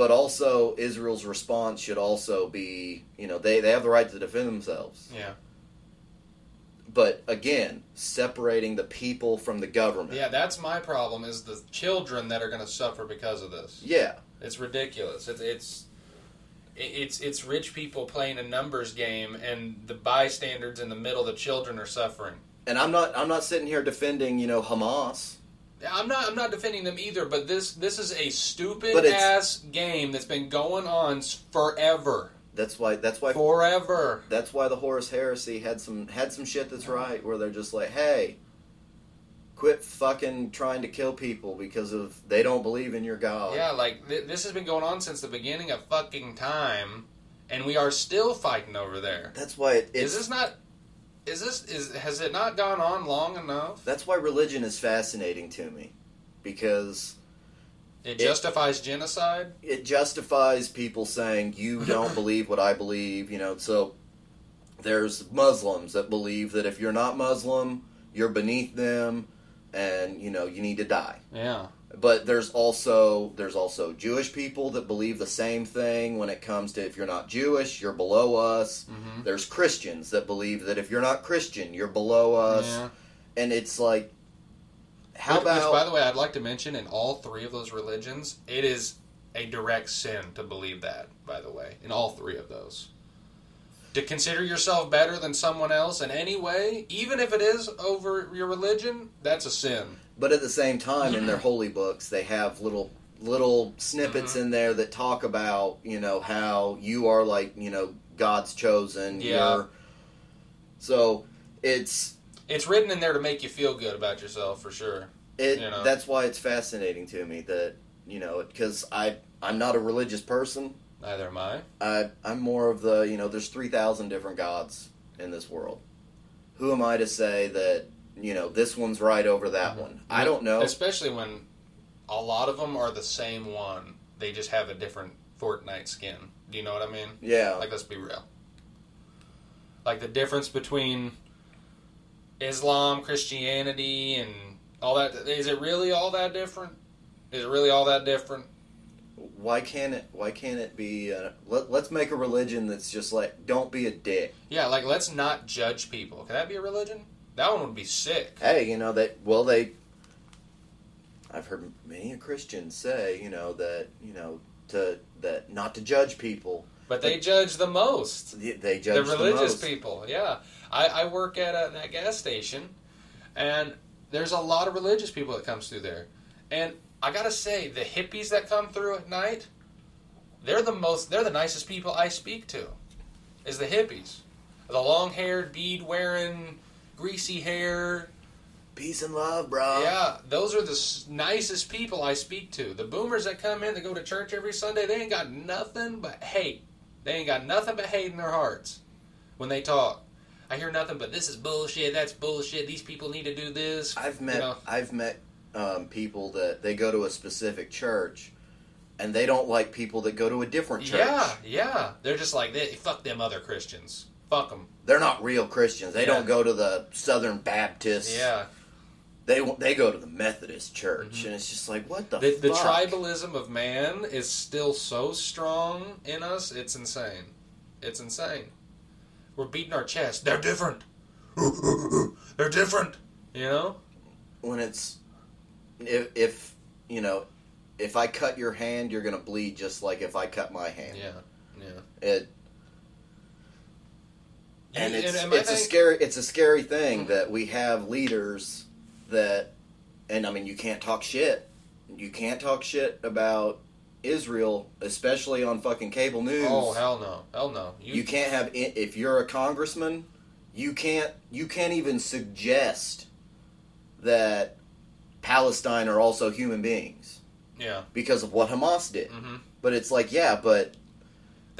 But also, Israel's response should also be, you know, they, they have the right to defend themselves. Yeah. But again, separating the people from the government. Yeah, that's my problem is the children that are going to suffer because of this. Yeah. It's ridiculous. It's it's it's it's rich people playing a numbers game and the bystanders in the middle, the children are suffering. And I'm not I'm not sitting here defending, you know, Hamas. I'm not I'm not defending them either, but this this is a stupid ass game that's been going on forever. That's why that's why Forever. that's why the Horus Heresy had some had some shit that's right where they're just like, hey, quit fucking trying to kill people because of they don't believe in your God. Yeah, like th- this has been going on since the beginning of fucking time, and we are still fighting over there. That's why it, it's Is this not? Is this is has it not gone on long enough? that's why religion is fascinating to me because It justifies genocide. it justifies people saying you don't believe what I believe, you know. So there's Muslims that believe that if you're not Muslim, you're beneath them and you know you need to die. Yeah. But there's also there's also Jewish people that believe the same thing when it comes to if you're not Jewish, you're below us. Mhm. There's Christians that believe that if you're not Christian, you're below us. Yeah. And it's like how Which- about Which, by the way, I'd like to mention in all three of those religions, it is a direct sin to believe that. By the way, in all three of those, to consider yourself better than someone else in any way, even if it is over your religion, that's a sin. But at the same time, in their holy books, they have little little snippets Mm-hmm. in there that talk about you know how you are like you know God's chosen. Yeah. You're, so it's It's written in there to make you feel good about yourself, for sure. it. You know. That's why it's fascinating to me that you know because I I'm not a religious person. Neither am I. I I'm more of the you know there's three thousand different gods in this world. Who am I to say that you know this one's right over that Mm-hmm. one? I don't know. Especially when a lot of them are the same one. They just have a different Fortnite skin. Do you know what I mean? Yeah. Like, let's be real. Like the difference between Islam, Christianity, and all that. Is it really all that different? Is it really all that different? why can't it why can't it be uh, let, let's make a religion that's just like don't be a dick Yeah, like let's not judge people. Can that be a religion? That one would be sick. hey you know that well they i've heard many a Christian say you know that you know to that not to judge people But they judge the most. they judge the religious most. people. Yeah, I, I work at a, that gas station, and there's a lot of religious people that comes through there, and I gotta say the hippies that come through at night, they're the most, they're the nicest people I speak to, is the hippies, the long-haired, bead-wearing, greasy hair. peace and love bro Yeah, those are the s- nicest people I speak to. The boomers that come in that go to church every Sunday, they ain't got nothing but hate. They ain't got nothing but hate in their hearts when they talk. I hear nothing but this is bullshit, that's bullshit, these people need to do this. i've met You know, i've met um, people that they go to a specific church and they don't like people that go to a different church yeah, yeah. They're just like, they, fuck them other Christians. Fuck them. they're not real christians they Yeah. don't go to the southern baptists Yeah. they they go to the Methodist church, and it's just like what the Mm-hmm. The, the tribalism of man is still so strong in us, it's insane. It's insane. We're beating our chest. They're different. They're different. You know? when it's if, if you know if I cut your hand, you're gonna bleed just like if I cut my hand. Yeah. Yeah. It and it's I it's a scary it's a scary thing Mhm. that we have leaders that and I mean you can't talk shit. You can't talk shit about Israel, especially on fucking cable news. Oh hell no, hell no. you can't have if you're a congressman you can't you can't even suggest that palestine are also human beings Yeah. because of what hamas did hmm but it's like yeah but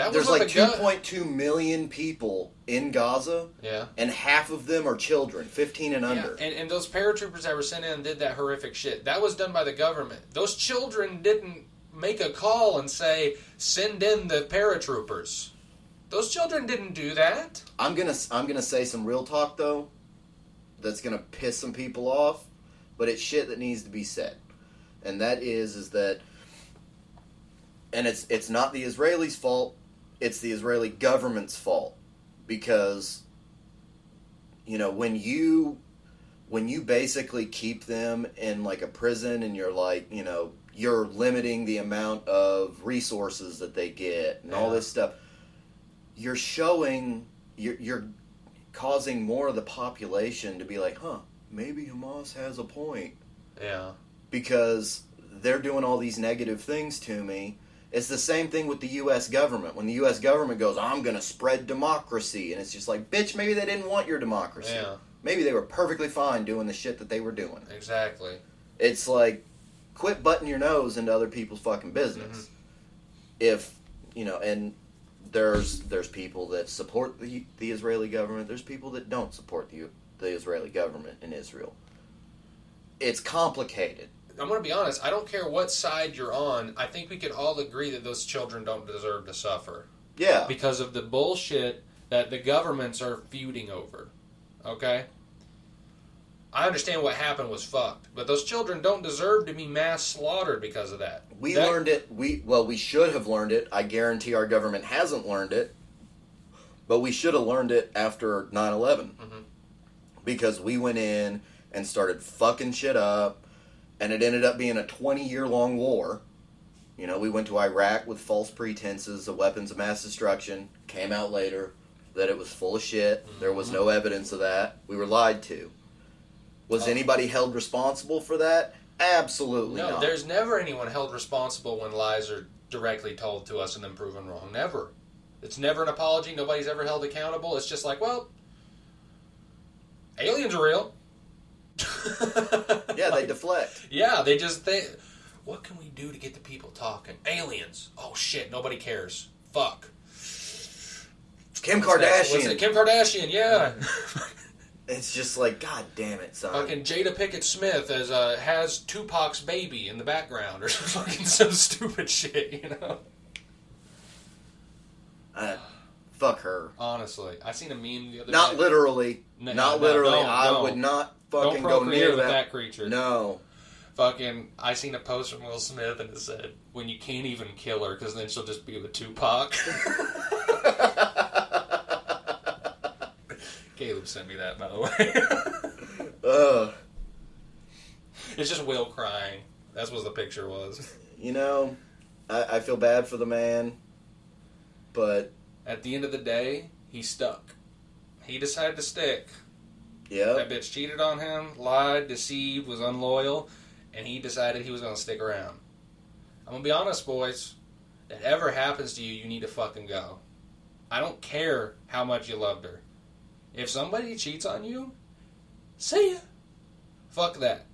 That there's like the 2.2 million people in gaza Yeah. and half of them are children 15 and Yeah, under and, and those paratroopers that were sent in did that horrific shit, that was done by the government. Those children didn't make a call and say, send in the paratroopers. Those children didn't do that. i'm gonna i'm gonna say some real talk though that's gonna piss some people off but it's shit that needs to be said and that is is that and it's it's not the Israelis' fault. It's the Israeli government's fault because you know when you when you basically keep them in like a prison and you're like you know you're limiting the amount of resources that they get and all this stuff you're showing you're, you're causing more of the population to be like huh maybe hamas has a point Yeah. because they're doing all these negative things to me. It's the same thing with the U.S. government. When the U.S. government goes, I'm going to spread democracy. And it's just like, bitch, maybe they didn't want your democracy. Yeah. maybe they were perfectly fine doing the shit that they were doing. Exactly. It's like, quit butting your nose into other people's fucking business. Mm-hmm. If you know, and there's there's people that support the the Israeli government. There's people that don't support the the Israeli government in Israel. It's complicated. I'm going to be honest. I don't care what side you're on. I think we could all agree that those children don't deserve to suffer Yeah, because of the bullshit that the governments are feuding over. Okay? I understand what happened was fucked, but those children don't deserve to be mass slaughtered because of that. we That- learned it. We well, we should have learned it. I guarantee our government hasn't learned it, but we should have learned it after 9-11. Mhm. because we went in and started fucking shit up, and it ended up being a 20 year long war. You know, we went to Iraq with false pretenses of weapons of mass destruction, came out later that it was full of shit. There was no mm-hmm. evidence of that. We were lied to. Was Oh. anybody held responsible for that? Absolutely No, not. there's never anyone held responsible when lies are directly told to us and then proven wrong. Never. It's never an apology. Nobody's ever held accountable. It's just like, well, aliens are real. yeah, they deflect. Yeah, they just they. What can we do to get the people talking? Aliens. Oh shit, nobody cares. Fuck. Kim What's Kardashian. it? Kim Kardashian. Yeah. it's just like, god damn it, son. fucking Jada Pinkett Smith as uh, has Tupac's baby in the background or fucking some stupid shit. You know. Uh, fuck her. Honestly, I seen a meme the other Not day. literally. No, not no, literally. no, I no. would Don't fucking go near with that. that creature. No. Fucking, I seen a post from Will Smith and it said, "When you can't even kill her, because then she'll just be with Tupac." Caleb sent me that, by the way. Ugh. it's just Will crying. That's what the picture was. You know, I, I feel bad for the man, but At the end of the day, he stuck. He decided to stick. Yeah, That bitch cheated on him, lied, deceived, was unloyal, and he decided he was going to stick around. I'm going to be honest, boys. That ever happens to you, you need to fucking go. I don't care how much you loved her. If somebody cheats on you, see ya. Fuck that.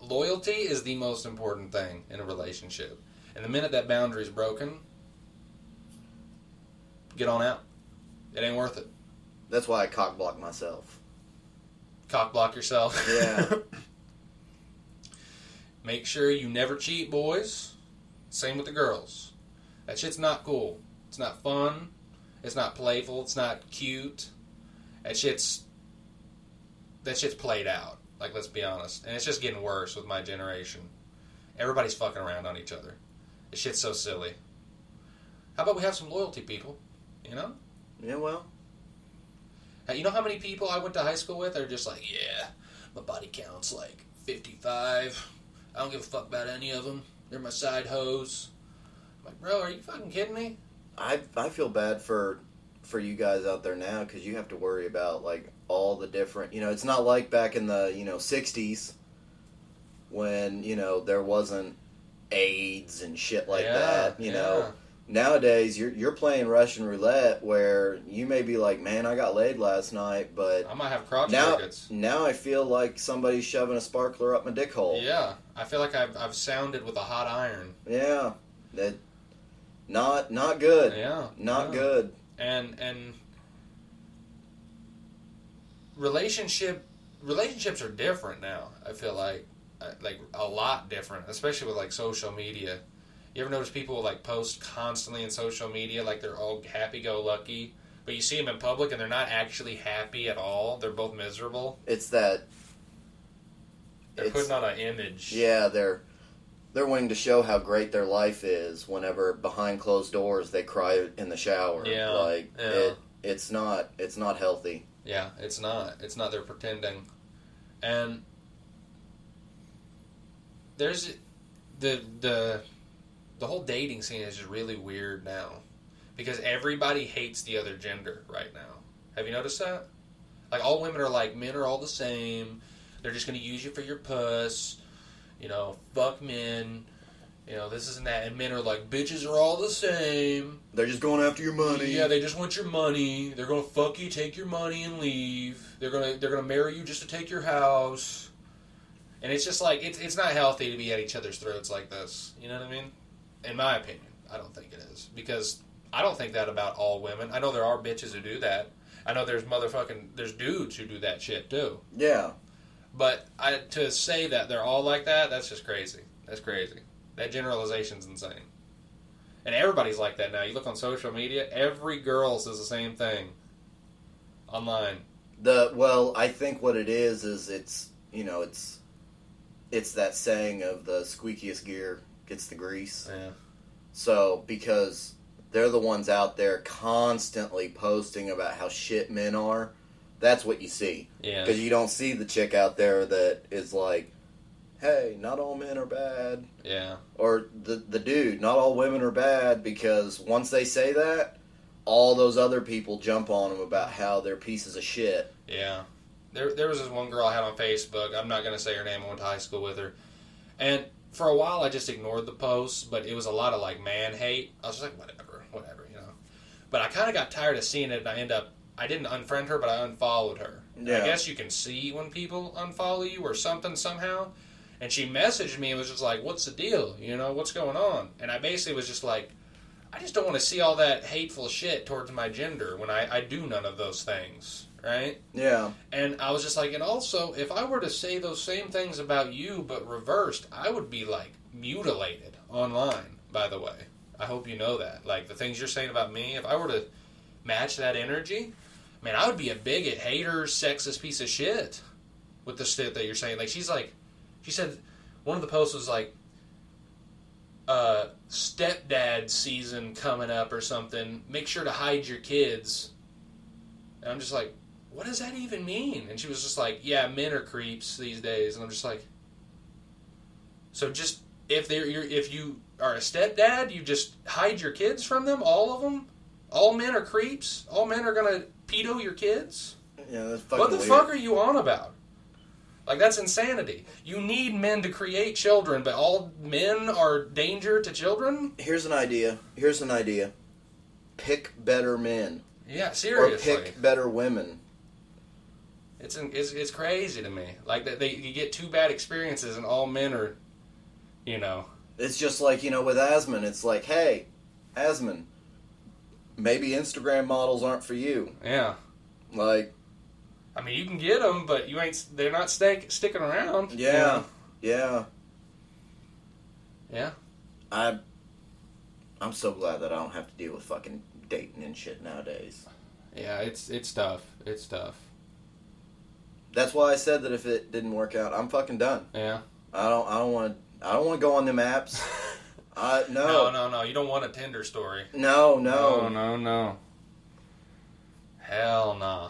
Loyalty is the most important thing in a relationship. And the minute that boundary is broken, get on out. It ain't worth it. That's why I cock block myself. Cock block yourself. Yeah. Make sure you never cheat, boys. Same with the girls. That shit's not cool. It's not fun. It's not playful. It's not cute. That shit's that shit's played out. Like let's be honest, and it's just getting worse with my generation. Everybody's fucking around on each other. This shit's so silly. How about we have some loyalty, people? You know, Yeah, well, you know how many people I went to high school with are just like, yeah, my body count's like 55. I don't give a fuck about any of them. They're my side hoes. I'm like, bro, are you fucking kidding me? I I feel bad for for you guys out there now because you have to worry about like all the different. You know, it's not like back in the you know '60s when you know there wasn't AIDS and shit like Yeah, that. You yeah. know, nowadays you're you're playing Russian roulette where you may be like, man, I got laid last night, but I might have crotch now now I feel like somebody's shoving a sparkler up my dick hole. Yeah, I feel like I've, I've sounded with a hot iron. Yeah, that not not good. Yeah, Not yeah. good. and and relationship relationships are different now. I feel like Uh, like a lot different, especially with like social media. You ever notice people like post constantly in social media like they're all happy go lucky, but you see them in public and they're not actually happy at all. They're both miserable. It's that They're It's- putting on an image. Yeah, they're they're wanting to show how great their life is whenever behind closed doors they cry in the shower. Yeah, Like yeah. it it's not it's not healthy. Yeah, it's not. It's not. They're pretending, and there's the the the whole dating scene is just really weird now because everybody hates the other gender right now. Have you noticed that? Like all women are like men are all the same. They're just gonna use you for your puss. You know, fuck men. You know, this isn't that. And men are like, bitches are all the same. They're just going after your money. Yeah, they just want your money. They're gonna fuck you, take your money, and leave. They're gonna they're gonna marry you just to take your house. And it's just like it's it's not healthy to be at each other's throats like this. You know what I mean? In my opinion, I don't think it is because I don't think that about all women. I know there are bitches who do that. I know there's motherfucking there's dudes who do that shit too. yeah. But I, to say that they're all like that, that's just crazy. That's crazy. That generalization's insane. And everybody's like that now. You look on social media, every girl says the same thing online. The well, I think what it is is it's you know it's it's that saying of the squeakiest gear gets the grease. Yeah. So because they're the ones out there constantly posting about how shit men are, that's what you see. Yeah. Because you don't see the chick out there that is like, "Hey, not all men are bad," Yeah. or the the dude, "Not all women are bad." Because once they say that, all those other people jump on them about how they're pieces of shit. Yeah. There, there was this one girl I had on Facebook. I'm not going to say her name. I went to high school with her. And for a while, I just ignored the posts, but it was a lot of like man hate. I was just like, whatever, whatever, you know. But I kind of got tired of seeing it, and I end up, I didn't unfriend her, but I unfollowed her. Yeah. I guess you can see when people unfollow you or something somehow. And she messaged me and was just like, what's the deal? You know, what's going on? And I basically was just like, I just don't want to see all that hateful shit towards my gender when I, I do none of those things, right? Yeah, And I was just like, and also, if I were to say those same things about you but reversed, I would be like mutilated online, by the way. I hope you know that. Like, the things you're saying about me, if I were to match that energy, man, I would be a bigot, hater, sexist piece of shit with the shit that you're saying. Like, she's like, she said, one of the posts was like, uh, stepdad season coming up or something. Make sure to hide your kids. And I'm just like, what does that even mean? And she was just like, yeah, men are creeps these days. And I'm just like, so just if they're you're, if you are a stepdad, you just hide your kids from them, all of them. All men are creeps. All men are gonna pedo your kids. yeah, that's fucking What the weird. fuck are you on about? Like that's insanity. You need men to create children, but all men are danger to children. Here's an idea. Here's an idea. Pick better men, Yeah, seriously. or pick better women. It's, it's it's crazy to me. Like that they you get two bad experiences and all men are, you know. It's just like you know with Asman. It's like, hey, Asman, maybe Instagram models aren't for you. Yeah. Like, I mean, you can get them, but you ain't. They're not stick, sticking around. you yeah, know? yeah. Yeah. I, I'm so glad that I don't have to deal with fucking dating and shit nowadays. Yeah. It's it's tough. It's tough. That's why I said that if it didn't work out, I'm fucking done. Yeah. I don't. I don't want. I don't want to go on them apps. I No, no, no, no. You don't want a Tinder story. no, No, no, no, no. Hell no.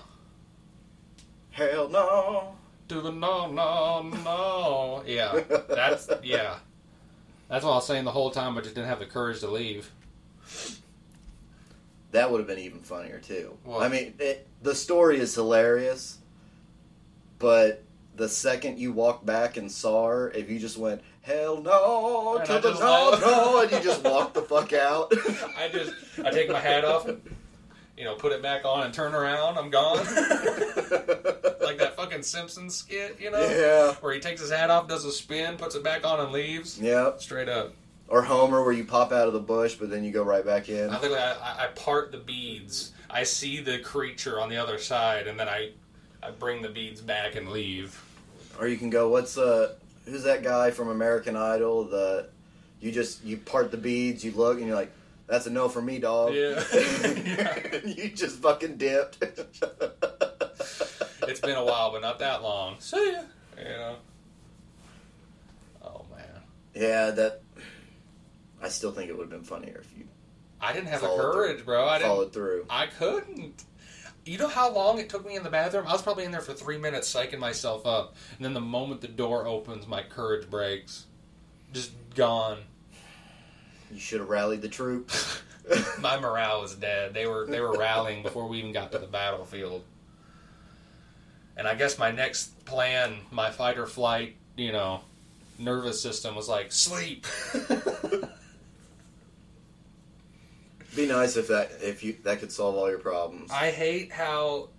hell no. To the no, no, no. Yeah. That's yeah. That's what I was saying the whole time, but just didn't have the courage to leave. That would have been even funnier too. What? I mean, it, the story is hilarious, but the second you walk back and saw her, if you just went hell no And to I the no no, and you just walk the fuck out. I just I take my hat off and you know put it back on and turn around. I'm gone. like that fucking Simpsons skit, you know, yeah, where he takes his hat off, does a spin, puts it back on, and leaves. yeah. Straight up. Or Homer, where you pop out of the bush, but then you go right back in. I I, I- I part the beads. I see the creature on the other side, and then I I bring the beads back and leave. Or you can go, what's uh, who's that guy from American Idol? The you just you part the beads, you look, and you're like, that's a no for me, dog. Yeah. Yeah. You just fucking dipped. It's been a while, but not that long. See ya. You know. Oh man, yeah, that. I still think it would have been funnier if you I didn't have the courage, bro. I didn't. followed through. I couldn't. You know how long it took me in the bathroom? I was probably in there for three minutes psyching myself up. And then the moment the door opens, my courage breaks. Just gone. You should have rallied the troops. My morale was dead. They were they were rallying before we even got to the battlefield. And I guess my next plan, my fight or flight, you know, nervous system was like sleep. Be nice if that if you that could solve all your problems. I hate how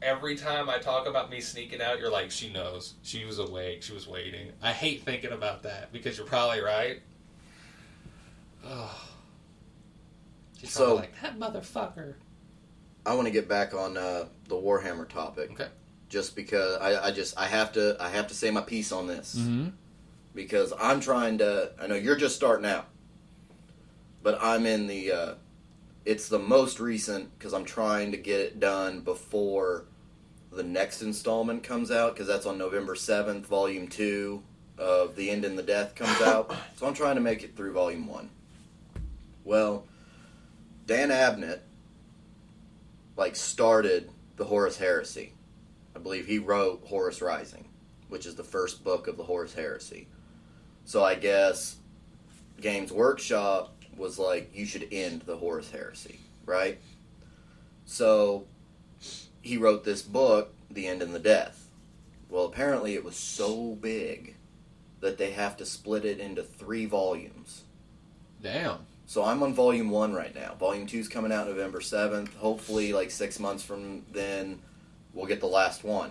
every time I talk about me sneaking out, you're like, she knows. She was awake. She was waiting. I hate thinking about that because you're probably right. Oh. She's So- like, that motherfucker. I want to get back on uh, the Warhammer topic. Okay. Just because I, I just I have to I have to say my piece on this Mm-hmm. because I'm trying to. I know you're just starting out, but I'm in the. Uh, it's the most recent because I'm trying to get it done before the next installment comes out because that's on November seventh, Volume Two of The End and the Death comes out. so I'm trying to make it through Volume One. Well, Dan Abnett like started the Horus Heresy. I believe he wrote Horus Rising, which is the first book of the Horus Heresy. So I guess Games Workshop was like, you should end the Horus Heresy, right? So he wrote this book, The End and the Death. Well, apparently it was so big that they have to split it into three volumes. Damn. So I'm on volume one right now. Volume two's coming out November seventh. Hopefully, like six months from then, we'll get the last one.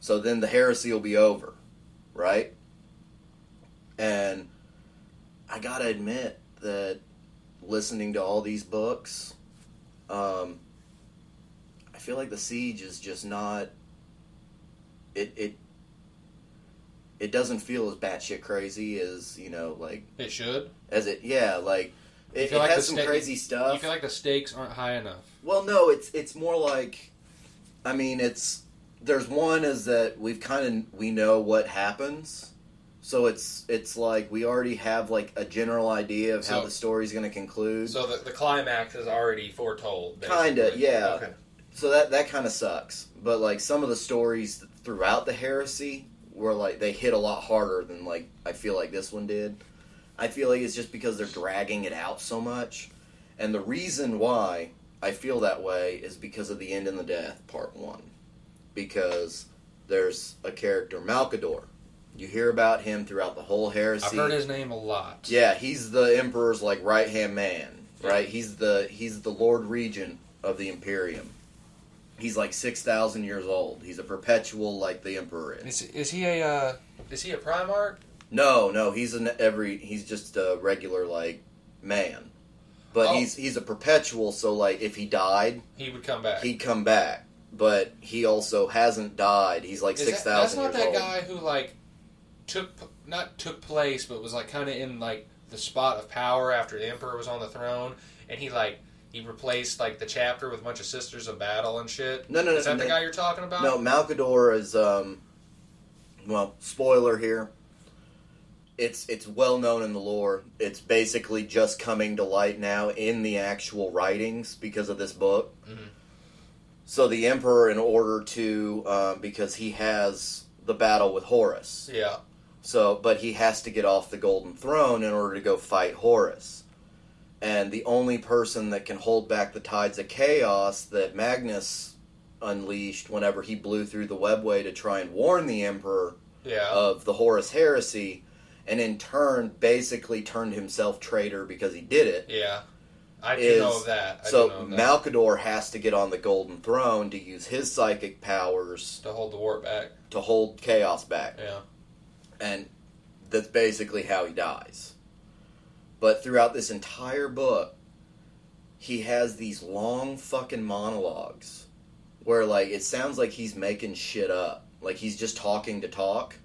So then the heresy will be over, right? And I gotta admit that listening to all these books, um, I feel like the siege is just not. It it. It doesn't feel as batshit crazy as you know, like It should. as it yeah like it, it like has some sta- crazy stuff. You feel like the stakes aren't high enough. well no it's it's more like i mean it's there's one is that we've kind of we know what happens so it's it's like we already have like a general idea of how So- the story's going to conclude so, So the, the climax is already foretold. Kinda, yeah. Okay. that that kind of sucks but like some of the stories throughout the heresy were like they hit a lot harder than like i feel like this one did i feel like it's just because they're dragging it out so much and the reason why i feel that way is because of the end and the death part one because there's a character malkador you hear about him throughout the whole heresy I've heard his name a lot. yeah, he's the emperor's like right hand man, right? He's the he's the lord regent of the imperium. He's like six thousand years old. He's a perpetual like the emperor is. Is, is he a uh, is he a Primarch? No, no, he's an every he's just a regular like man, but Oh. he's he's a perpetual. So like if he died, He would come back. he'd come back. But he also hasn't died. He's like Is six that- That's not that old. guy who like took not took place, but was like kind of in like the spot of power after the emperor was on the throne, and he like he replaced like the chapter with a bunch of sisters of battle and shit. No, no, no, Is that the guy you're talking about? No, Malkador is um well, spoiler here. It's it's well known in the lore. It's basically just coming to light now in the actual writings because of this book. Mhm. So the emperor, in order to, um, because he has the battle with Horus, Yeah. So but he has to get off the golden throne in order to go fight Horus. And the only person that can hold back the tides of chaos that Magnus unleashed whenever he blew through the webway to try and warn the emperor Yeah. of the Horus heresy and in turn basically turned himself traitor because he did it. yeah. I do is- know that. I so know that. Malkador has to get on the golden throne to use his psychic powers to hold the warp back. to hold chaos back. Yeah. And that's basically how he dies. But throughout this entire book, he has these long fucking monologues where like it sounds like he's making shit up, like he's just talking to talk.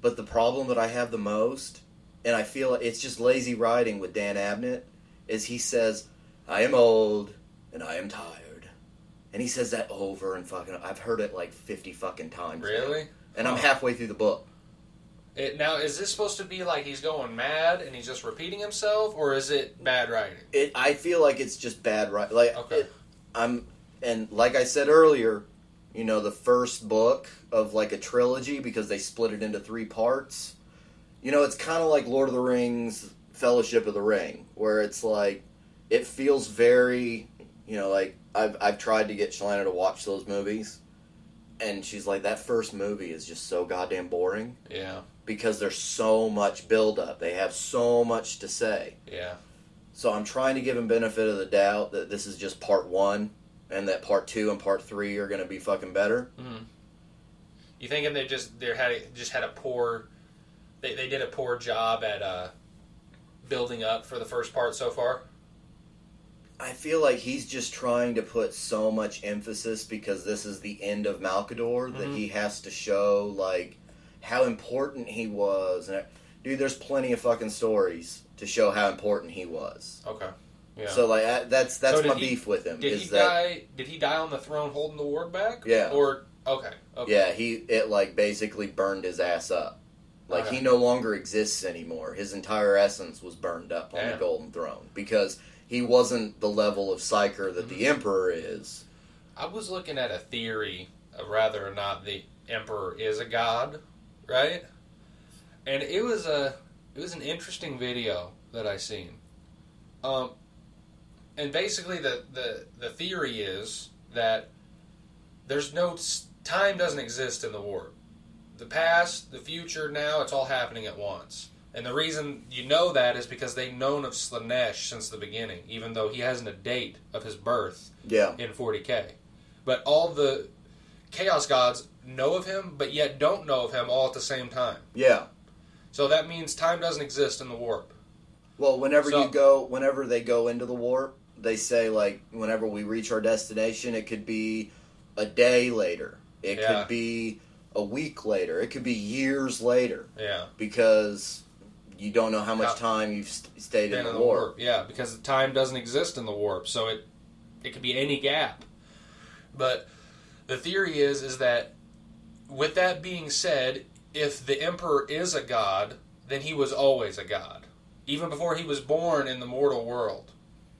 But the problem that I have the most, and I feel it's just lazy writing with Dan Abnett, is he says, "I am old and I am tired," and he says that over and fucking. I've heard it like fifty fucking times. now. Really? And I'm halfway through the book. It, now, is this supposed to be like he's going mad and he's just repeating himself, or is it bad writing? It. I feel like it's just bad right. Like Okay. it- I'm, and like I said earlier, you know, the first book of like a trilogy because they split it into three parts. You know, it's kind of like Lord of the Rings, Fellowship of the Ring, where it's like it feels very, you know, like I've I've tried to get Shalana to watch those movies, and she's like, that first movie is just so goddamn boring Yeah. because there's so much buildup. They have so much to say. Yeah. So I'm trying to give him benefit of the doubt that this is just part one, and that part two and part three are going to be fucking better. You thinking they just they had just had a poor they, they did a poor job at uh, building up for the first part so far? I feel like he's just trying to put so much emphasis because this is the end of Malkador that mm-hmm. he has to show like how important he was. And dude, there's plenty of fucking stories to show how important he was. Okay. Yeah. So like I- that's that's So my he- beef with him. did is he that die? Did he die on the throne holding the warp back? Yeah. Or okay. okay. yeah he it like basically burned his ass up. Like Okay. he no longer exists anymore. His entire essence was burned up on the Golden Throne because he wasn't the level of psyker that Mm-hmm. the Emperor is. I was looking at a theory of whether or not the emperor is a god, right? And it was a it was an interesting video that I seen. Um, and basically the the the theory is that there's no time doesn't exist in the warp. The past, the future, now it's all happening at once. And the reason you know that is because they've known of Slaanesh since the beginning, even though he hasn't a date of his birth Yeah. in 40k. But all the Chaos Gods know of him, but yet don't know of him all at the same time. Yeah. So that means time doesn't exist in the warp. Well, whenever So- you go, whenever they go into the warp, they say like, whenever we reach our destination, it could be a day later. It Yeah. could be a week later. It could be years later Yeah. because you don't know how much time you've st- stayed Been in the warp. Yeah, because time doesn't exist in the warp, so it it could be any gap. But the theory is is that with that being said, if the emperor is a god, then he was always a god, even before he was born in the mortal world.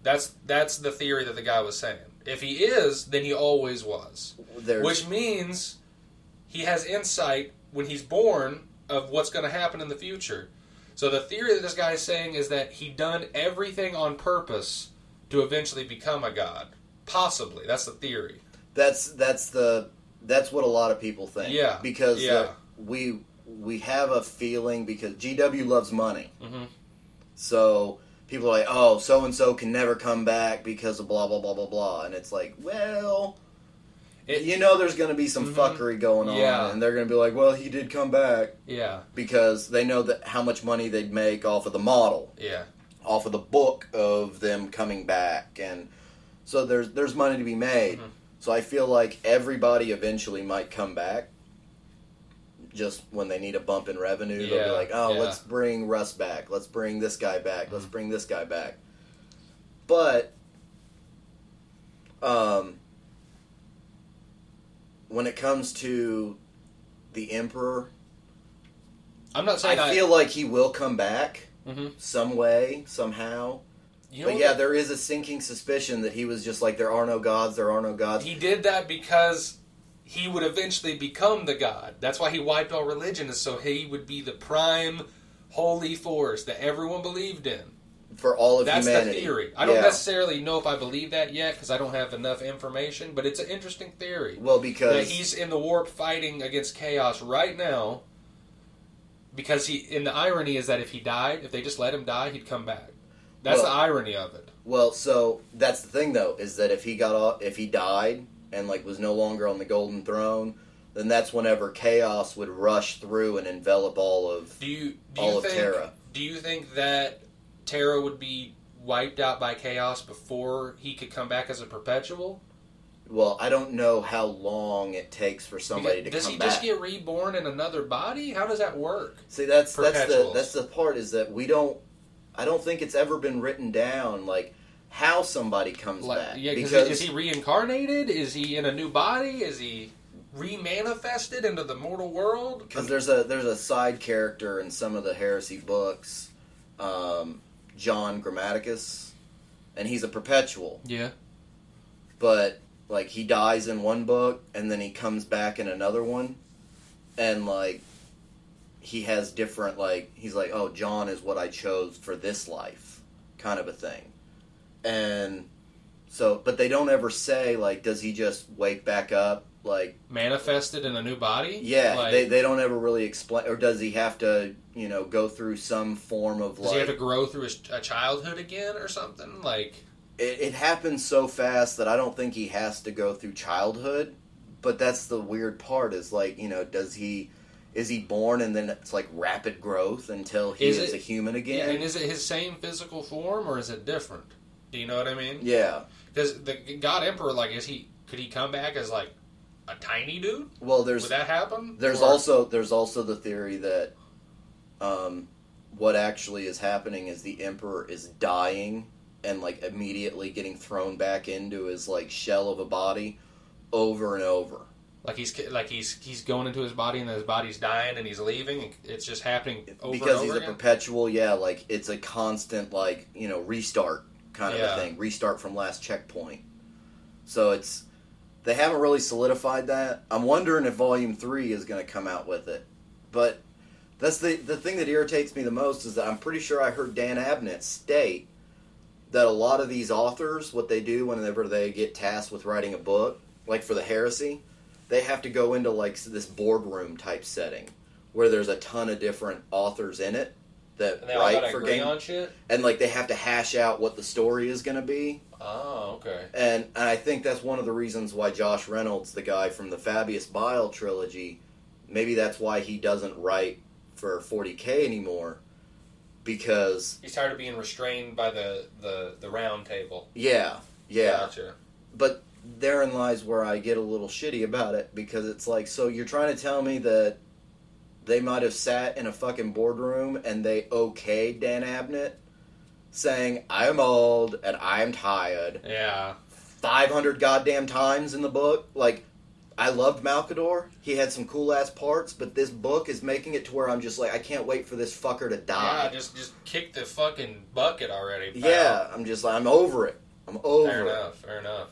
That's that's the theory that the guy was saying. If he is, then he always was. There's, Which means he has insight when he's born of what's going to happen in the future. So the theory that this guy is saying is that he done everything on purpose to eventually become a god. Possibly, that's the theory. that's that's the that's what a lot of people think. Yeah. Because Yeah. uh, we we have a feeling because GW loves money. Mhm. So people are like, oh, so and so can never come back because of blah blah blah blah blah, and it's like, well, It- you know, there's going to be some Mhm. fuckery going on, Yeah. and they're going to be like, well, he did come back Yeah, because they know that how much money they'd make off of the model, yeah, off of the book of them coming back, and so there's there's money to be made. Mhm. So I feel like everybody eventually might come back. Just when they need a bump in revenue, they'll be like, "Oh, yeah. let's bring Russ back. Let's bring this guy back. Let's Mhm. bring this guy back." But, um, when it comes to the Emperor, I'm not saying I feel like he will come back Mhm. some way, somehow. You know But yeah, there is a sinking suspicion that he was just like, "There are no gods. There are no gods." he did that because he would eventually become the god. That's why he wiped all religion, is so he would be the prime holy force that everyone believed in. For all of That's humanity. the theory. I don't Yeah. necessarily know if I believe that yet because I don't have enough information, but it's an interesting theory Well, that because he's in the warp fighting against chaos right now. Because he, and the irony is that if he died, if they just let him die, he'd come back. That's Well- the irony of it. well, so that's the thing though, is that if he got off, if he died and like was no longer on the golden throne, then that's whenever chaos would rush through and envelop all of. Do you do All you of think Terra. do you think that Terra would be wiped out by chaos before he could come back as a perpetual? Well, I don't know how long it takes for somebody to Does come back. Does he just get reborn in another body? How does that work? See, that's that's the that's the part is that we don't. I don't think it's ever been written down like how somebody comes Like, back yeah, 'cause because is he reincarnated? Is he in a new body? Is he remanifested into the mortal world? because there's a there's a side character in some of the heresy books, um, John Grammaticus, and he's a perpetual, yeah, but like he dies in one book and then he comes back in another one, and like he has different like he's like oh John is what I chose for this life, kind of a thing, and so but they don't ever say like does he just wake back up like Manifested in a new body. yeah, Like, they they don't ever really explain. Or does he have to you know go through some form of does like he have to grow through his a childhood again or something? Like, it, it happens so fast that I don't think he has to go through childhood. But that's the weird part is like, you know, does he is he born and then it's like rapid growth until he Is is, it- a human yeah, again? and is it his same physical form or is it different? Do you know what I mean? yeah. Because the God Emperor, like, is he could he come back as like a tiny dude? Well, there's Would that happen? there's Or- also there's also the theory that um, what actually is happening is the emperor is dying and like immediately getting thrown back into his like shell of a body over and over. like he's like he's he's going into his body and then his body's dying and he's leaving. and It's just happening over because he's a again. perpetual yeah like it's a constant like you know restart kind of Yeah. a thing restart from last checkpoint so it's they haven't really solidified that. I'm wondering if volume 3 is going to come out with it. But that's the the thing that irritates me the most is that i'm pretty sure i heard dan abnett state that a lot of these authors what they do whenever they get tasked with writing a book like for the heresy they have to go into like this boardroom type setting where there's a ton of different authors in it that write for game on shit. and like they have to hash out what the story is going to be Oh, okay. and, and i think that's one of the reasons why josh reynolds the guy from the fabius bile trilogy maybe that's why he doesn't write for 40k anymore because He's tired of being restrained by the the the round table. yeah yeah Gotcha. but therein lies where I get a little shitty about it because it's like, so you're trying to tell me that they might have sat in a fucking boardroom and they okayed Dan Abnett saying, I'm old and I'm tired Yeah. 500 goddamn times in the book? Like, I loved Malcador. He had some cool ass parts, but this book is making it to where I'm just like, I can't wait for this fucker to Yeah. die. Just just kick the fucking bucket already. pal. Yeah, I'm just like, I'm over it. I'm over Fair it. enough. Fair enough.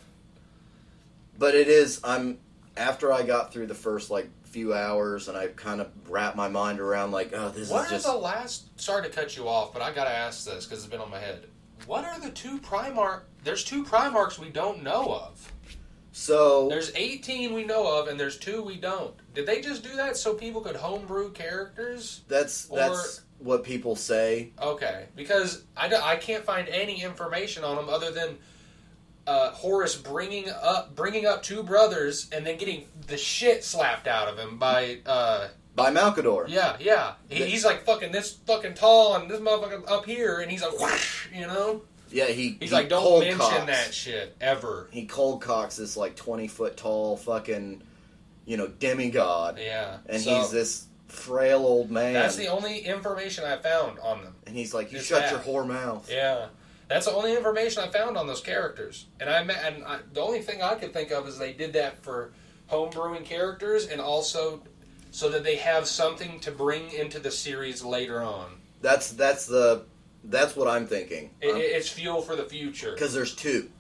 but it is i'm after i got through the first like few hours and i kind of wrap my mind around like oh this What is are just the last? Sorry to cut you off, but I gotta ask this because it's been on my head. What are the two Primarch? There's two Primarchs we don't know of. so There's 18 we know of, and there's two we don't. Did they just do that so people could homebrew characters? that's or- that's what people say Okay, because I, don't- I can't find any information on them other than uh, Horus bringing up bringing up two brothers and then getting the shit slapped out of him by uh, by malcador. Yeah yeah. He, he's like fucking this fucking tall and this motherfucker up here and he's like whoosh, you know? Yeah he he's he like don't cold mention cocks. that shit ever. He cold cocks this like 20 foot tall fucking you know demigod. Yeah and so he's this frail old man. That's the only information I found on them. And he's like you shut that. your whore mouth. Yeah, that's the only information I found on those characters, and I and I, the only thing I could think of is they did that for homebrewing characters, and also so that they have something to bring into the series later on. that's that's the that's what i'm thinking It, it- it's fuel for the future. because there's two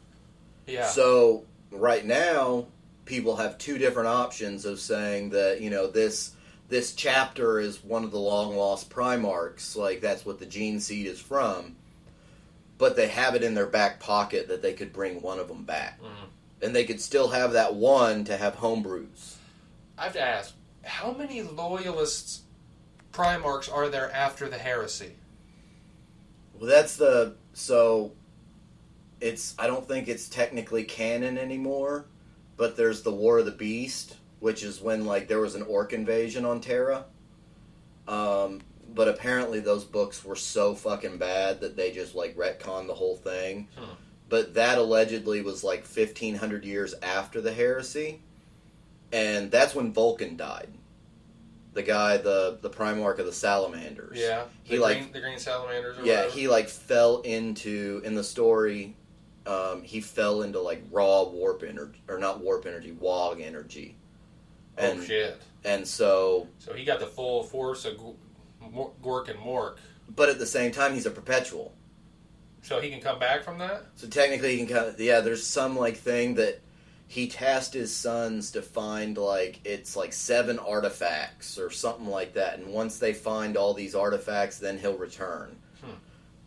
Yeah, So right now, people have two different options of saying that you know this this chapter is one of the long lost Primarchs, like that's what the gene seed is from. But they have it in their back pocket that they could bring one of them back, Mhm. and they could still have that one to have homebrews. I have to ask, how many loyalists Primarchs are there after the heresy? Well, that's the so. It's I don't think it's technically canon anymore, but there's the War of the Beast, which is when like there was an orc invasion on Terra. Um, but apparently those books were so fucking bad that they just like retconned the whole thing. Hmm. But that allegedly was like fifteen hundred years after the heresy, and that's when Vulcan died. The guy, the the Primarch of the Salamanders. Yeah, He the like- the green salamanders. Or Yeah, whatever? he like fell into in the story. Um, he fell into like raw warp energy, or not warp energy, Waaagh energy, and oh shit! and so, So he got the full force of Mor- Gork and Mork. but at the same time, he's a perpetual. So he can come back from that. So technically, he can of yeah. There's some like thing that he tasked his sons to find like it's like seven artifacts or something like that, and once they find all these artifacts, then he'll return. Hmm.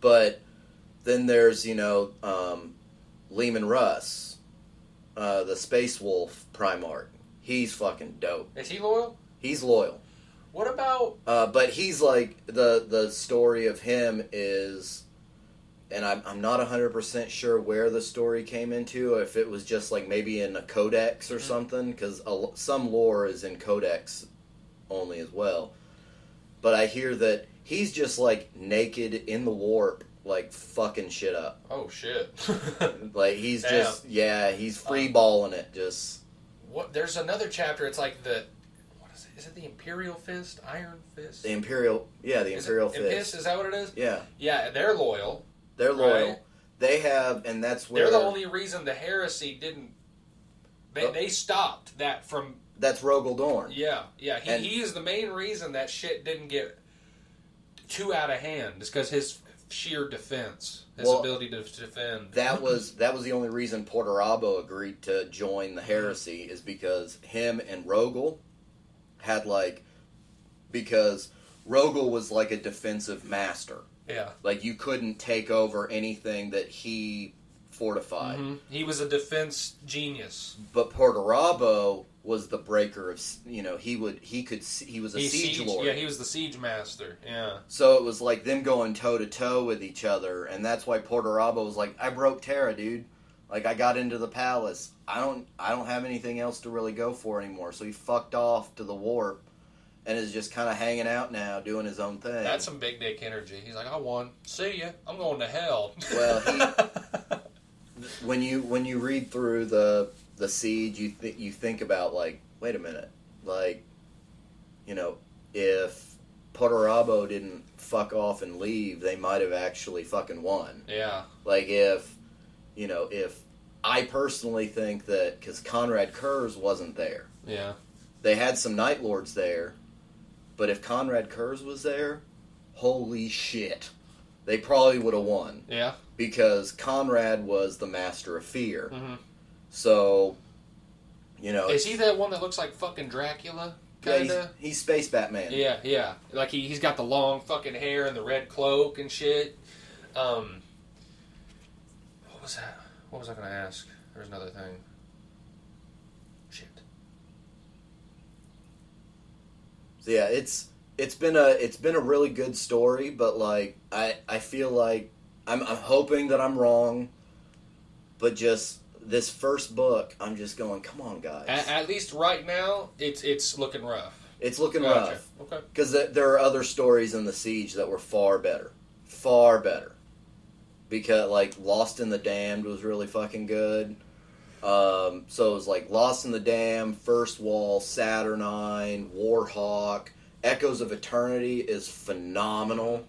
But then there's you know um, Leman Russ, uh, the Space Wolf Primarch. He's fucking dope. Is he loyal? He's loyal. What about Uh, but he's like the the story of him is, and I'm I'm not hundred percent sure where the story came into. If it was just like maybe in a codex or Mhm. something, because some lore is in codex only as well. But I hear that he's just like naked in the warp, like fucking shit up. Oh shit. Like he's Damn. just yeah, he's free Um, balling it. Just what there's another chapter, it's like the is it the Imperial Fist? Iron Fist? the imperial, yeah, the Is it imperial Impis? fist. Is that what it is? Yeah, Yeah, they're loyal. they're loyal. Right. They have, and that's where They're the only reason the heresy didn't they, Oh. they stopped that from that's Rogal Dorn. Yeah, yeah. He, And- he is the main reason that shit didn't get too out of hand. Is because his sheer defense, his Well, ability to defend. that was that was the only reason Perturabo agreed to join the mm-hmm. heresy is because him and Rogal had like because Rogal was like a defensive master. yeah. Like you couldn't take over anything that he fortified. Mhm. He was a defense genius. But Perturabo was the breaker of you know he would he could he was a He siege sieged- lord. Yeah, he was the siege master. Yeah. So it was like them going toe to toe with each other, and that's why Perturabo was like, "I broke Terra, dude. Like I got into the palace. I don't, I don't have anything else to really go for anymore." So he fucked off to the warp, and is just kind of hanging out now, doing his own thing. That's some big dick energy. He's like, I won. See ya. I'm going to hell. Well, when you when you read through the the siege, you th- you think about like, wait a minute, like, you know, if Perturabo didn't fuck off and leave, they might have actually fucking won. yeah. Like if, you know, if I personally think that because Konrad Curze wasn't there, Yeah. they had some Night Lords there, but if Konrad Curze was there, holy shit, they probably would have won Yeah. because Konrad was the master of fear. hmm So, you know, Is he that one that looks like fucking Dracula? yeah, he's, Kinda. he's Space Batman. Yeah, yeah. Like he he's got the long fucking hair and the red cloak and shit. Um was that? What was I gonna ask? There's another thing. Shit. So yeah, it's it's been a it's been a really good story, but like I I feel like I'm I'm hoping that I'm wrong, but just this first book, I'm just going, come on, guys, At, at least right now, it's it's looking rough. it's looking Gotcha. rough Okay. because th- there are other stories in the siege that were far better, far better. Because like Lost and the Damned was really fucking good. Um, so it was like Lost in the Dam, First Wall, Saturnine, Warhawk, Echoes of Eternity is phenomenal.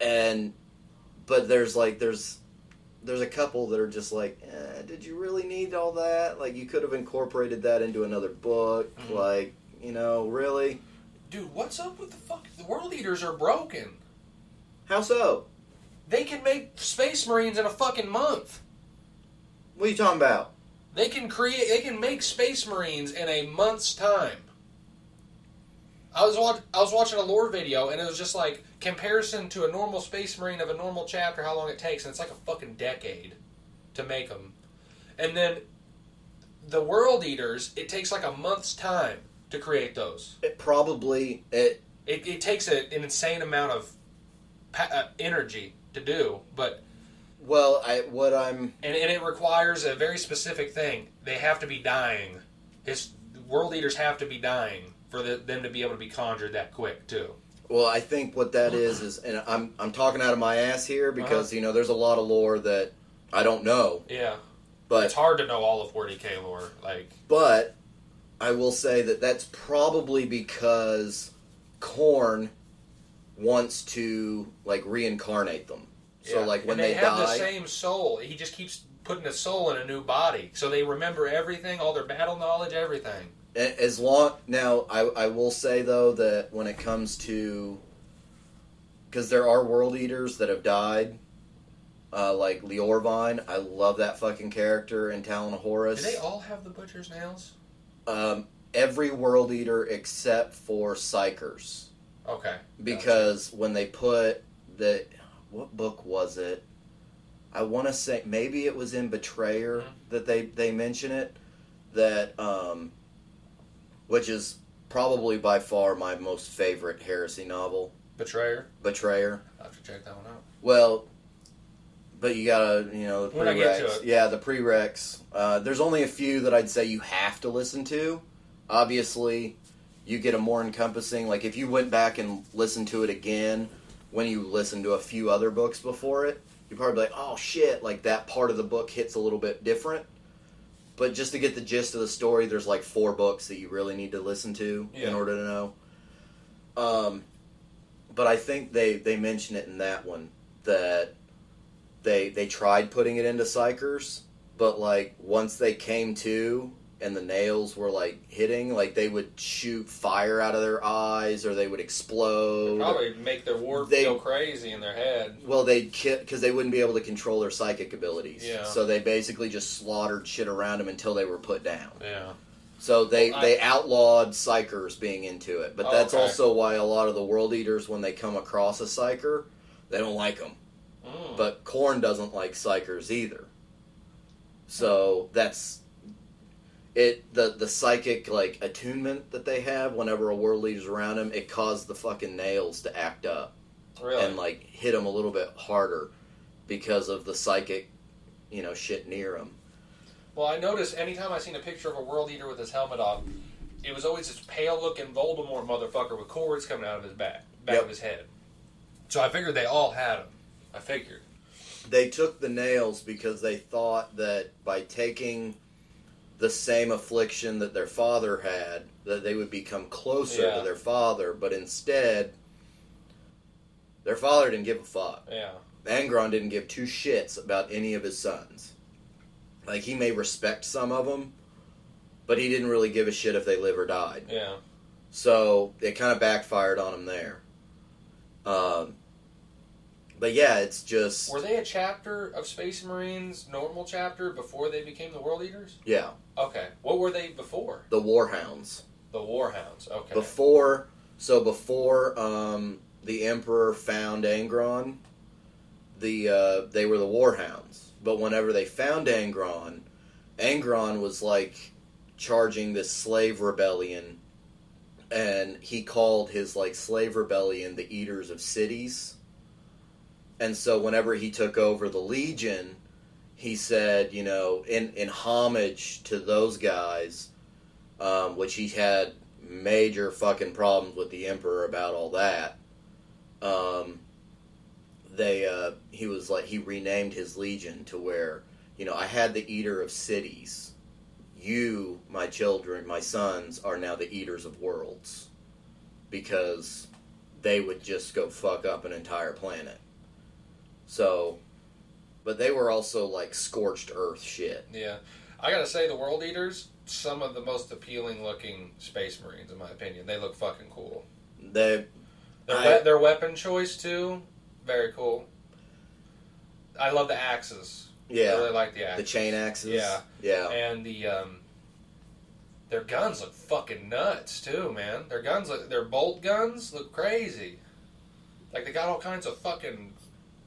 And but there's like there's there's a couple that are just like, eh, did you really need all that? Like you could have incorporated that into another book. Mhm. Like you know, really? Dude, what's up with the fuck? The world eaters are broken. How so? They can make space marines in a fucking month. What are you talking about? They can create. They can make space marines in a month's time. I was watch, I was watching a lore video and it was just like comparison to a normal space marine of a normal chapter, how long it takes, and it's like a fucking decade to make them. And then the world eaters, it takes like a month's time to create those. It probably it It, it takes a, an insane amount of pa- uh, energy to do, but well, I what I'm and, and it requires a very specific thing. They have to be dying. His world eaters have to be dying for the, them to be able to be conjured that quick too. well, I think what that is is, and I'm I'm talking out of my ass here because uh-huh. you know there's a lot of lore that I don't know, Yeah, but it's hard to know all of 40k lore. Like, but I will say that that's probably because Khorne wants to like reincarnate them. So yeah. like when and they, they, have the same soul. He just keeps putting a soul in a new body, so they remember everything, all their battle knowledge, everything. As long now, I, I will say though that when it comes to because there are world eaters that have died, uh, like Lheorvine. I love that fucking character in Talon of Do they all have the butcher's nails? um, every world eater except for Psykers, Okay, because when they put the what book was it? I want to say maybe it was in Betrayer Mhm. that they they mention it that um, which is probably by far my most favorite heresy novel, Betrayer. Betrayer. I have to check that one out. Well, but you gotta, you know, the When I get to prereqs. Yeah, the prereqs. Uh, there's only a few that I'd say you have to listen to. Obviously, you get a more encompassing. Like if you went back and listened to it again when you listen to a few other books before it, you'd probably like, "Oh shit!" Like that part of the book hits a little bit different. But just to get the gist of the story, there's like four books that you really need to listen to in order to know. Um, but I think they they mention it in that one that they they tried putting it into psykers, but like once they came to and the nails were like hitting, like they would shoot fire out of their eyes or they would explode. Probably make their warp They- go crazy in their head. Well, they'd because they wouldn't be able to control their psychic abilities. Yeah. So they basically just slaughtered shit around them until they were put down. Yeah. So they Well, I- they outlawed psykers being into it, but Oh, that's okay. also why a lot of the world eaters, when they come across a psyker, they don't like them. Mm. But Khorne doesn't like psykers either. So that's it. The the psychic like attunement that they have whenever a world leader's around him, it caused the fucking nails to act up really? and like hit him a little bit harder because of the psychic, you know, shit near him. Well, I noticed anytime I seen a picture of a world eater with his helmet off, it was always this pale looking Voldemort motherfucker with cords coming out of his back, back Yep. of his head. So I figured they all had him. I figured. they took the nails because they thought that by taking the same affliction that their father had that they would become closer Yeah. to their father but instead their father didn't give a fuck Yeah. angron didn't give two shits about any of his sons like he may respect some of them but he didn't really give a shit if they live or died Yeah. so it kind of backfired on him there um, but yeah it's just Were they a chapter of Space Marines, normal chapter, before they became the world eaters? yeah Okay. What were they before? the warhounds The Warhounds. Okay. before so before um, the emperor found angron the uh, they were the warhounds but whenever they found angron angron was like charging this slave rebellion and he called his like slave rebellion the eaters of cities and so whenever he took over the legion he said you know in in homage to those guys um, which he had major fucking problems with the emperor about all that. Um, they uh, he was like he renamed his legion to where you know I had the eater of cities. You, my children, my sons, are now the eaters of worlds because they would just go fuck up an entire planet. So, but they were also like scorched earth shit. Yeah. I gotta say, the World Eaters, some of the most appealing looking Space Marines, in my opinion. They look fucking cool. They Their, I- we- their weapon choice, too, very cool. I love the axes. Yeah, I really like the axes. the chain axes. Yeah. yeah. And the, um, their guns look fucking nuts, too, man. Their guns look, their bolt guns look crazy. Like, they got all kinds of fucking,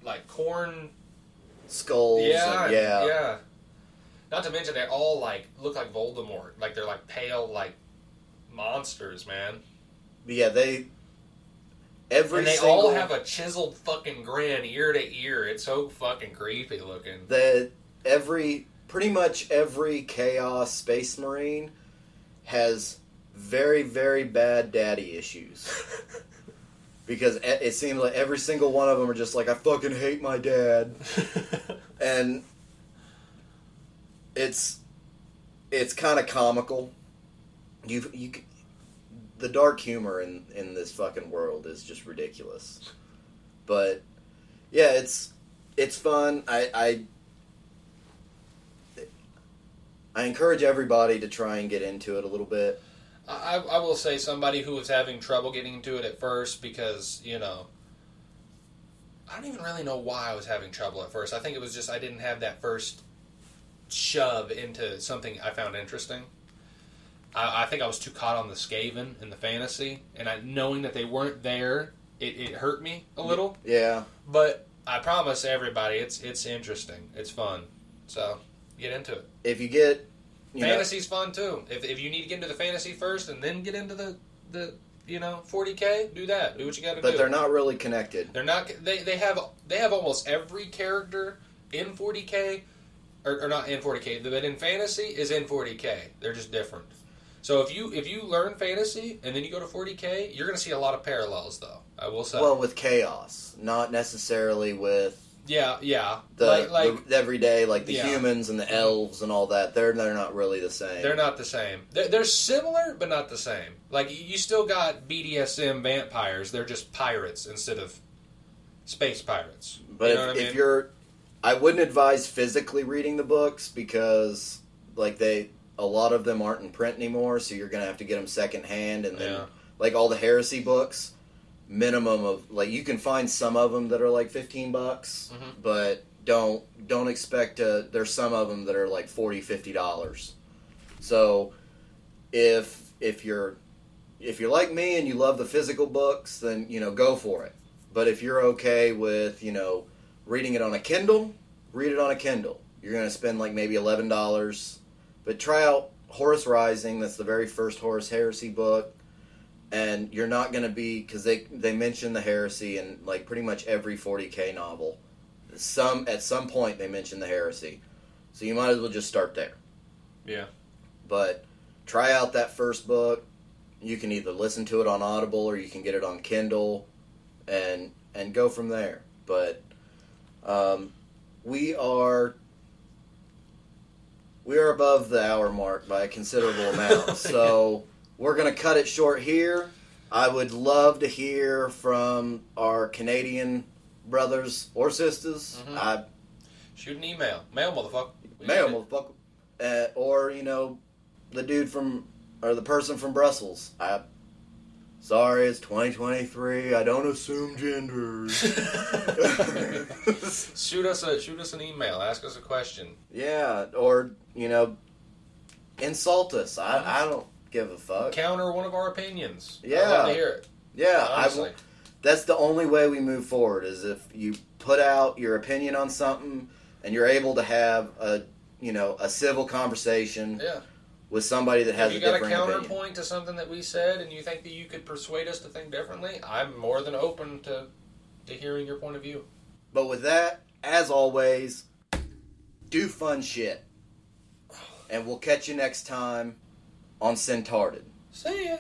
like, Khorne skulls. Yeah, and- yeah, yeah. Not to mention they all like look like Voldemort. Like they're like pale like monsters, man. Yeah. They every and they single all have a chiseled fucking grin ear to ear. It's so fucking creepy looking. the every pretty much every chaos space marine has very very bad daddy issues. Because it seems like every single one of them are just like I fucking hate my dad, and it's it's kind of comical. You you the dark humor in in this fucking world is just ridiculous. But yeah, it's it's fun. I I I encourage everybody to try and get into it a little bit. I, I will say somebody who was having trouble getting into it at first because you know I don't even really know why I was having trouble at first. I think it was just I didn't have that first shove into something I found interesting. I, I think I was too caught on the Skaven and the fantasy, and I, knowing that they weren't there, it, it hurt me a little. Yeah, But I promise everybody, it's it's interesting, it's fun. So get into it. if you get you know, Fantasy's fun too. If, if you need to get into the fantasy first and then get into the the you know 40k, do that. Do what you got to do. but they're not really connected. They're not. They, they have they have almost every character in 40k, or, or not in 40k, but in fantasy is in 40k. They're just different. So if you if you learn fantasy and then you go to 40k, you're going to see a lot of parallels, though. I will say. Well, with chaos, not necessarily with yeah, yeah. the, like like the everyday, like the Yeah. humans and the elves and all that. They're they're not really the same. they're not the same. They're, they're similar, but not the same. Like you still got BDSM vampires. They're just pirates instead of space pirates. But you if, I if you're, I wouldn't advise physically reading the books because like they a lot of them aren't in print anymore, so you're gonna have to get them secondhand, and then Yeah. like all the heresy books, minimum of like you can find some of them that are like fifteen bucks, Mhm. but don't don't expect to. There's some of them that are like 40 50 dollars. So if if you're if you're like me and you love the physical books, then you know go for it. But if you're okay with you know reading it on a Kindle, read it on a Kindle. You're going to spend like maybe eleven dollars, but try out Horus Rising. That's the very first Horus Heresy book, and you're not going to be because they they mention the heresy in like pretty much every 40k novel. Some at some point they mention the heresy, so you might as well just start there. Yeah. But try out that first book. You can either listen to it on Audible or you can get it on Kindle, and and go from there. But um, we are we are above the hour mark by a considerable amount, so we're gonna cut it short here. I would love to hear from our Canadian brothers or sisters. Mhm. I Shoot an email, mail, motherfucker. We Mail, motherfucker. Uh, or, you know, the dude from, or the person from Brussels. I, sorry, it's 2023. I don't assume genders. shoot us a shoot us an email. Ask us a question. yeah, or, you know, insult us. I, I don't give a fuck. Counter one of our opinions. Yeah, I'd Yeah. love to hear it. Yeah, honestly. w- that's the only way we move forward is if you put out your opinion on something and you're able to have a, you know, a civil conversation yeah. with somebody that has If you a got a different opinion. counterpoint to something that we said, and you think that you could persuade us to think differently, I'm more than open to to hearing your point of view. But with that, as always, do fun shit. And we'll catch you next time on Sintarded. See ya.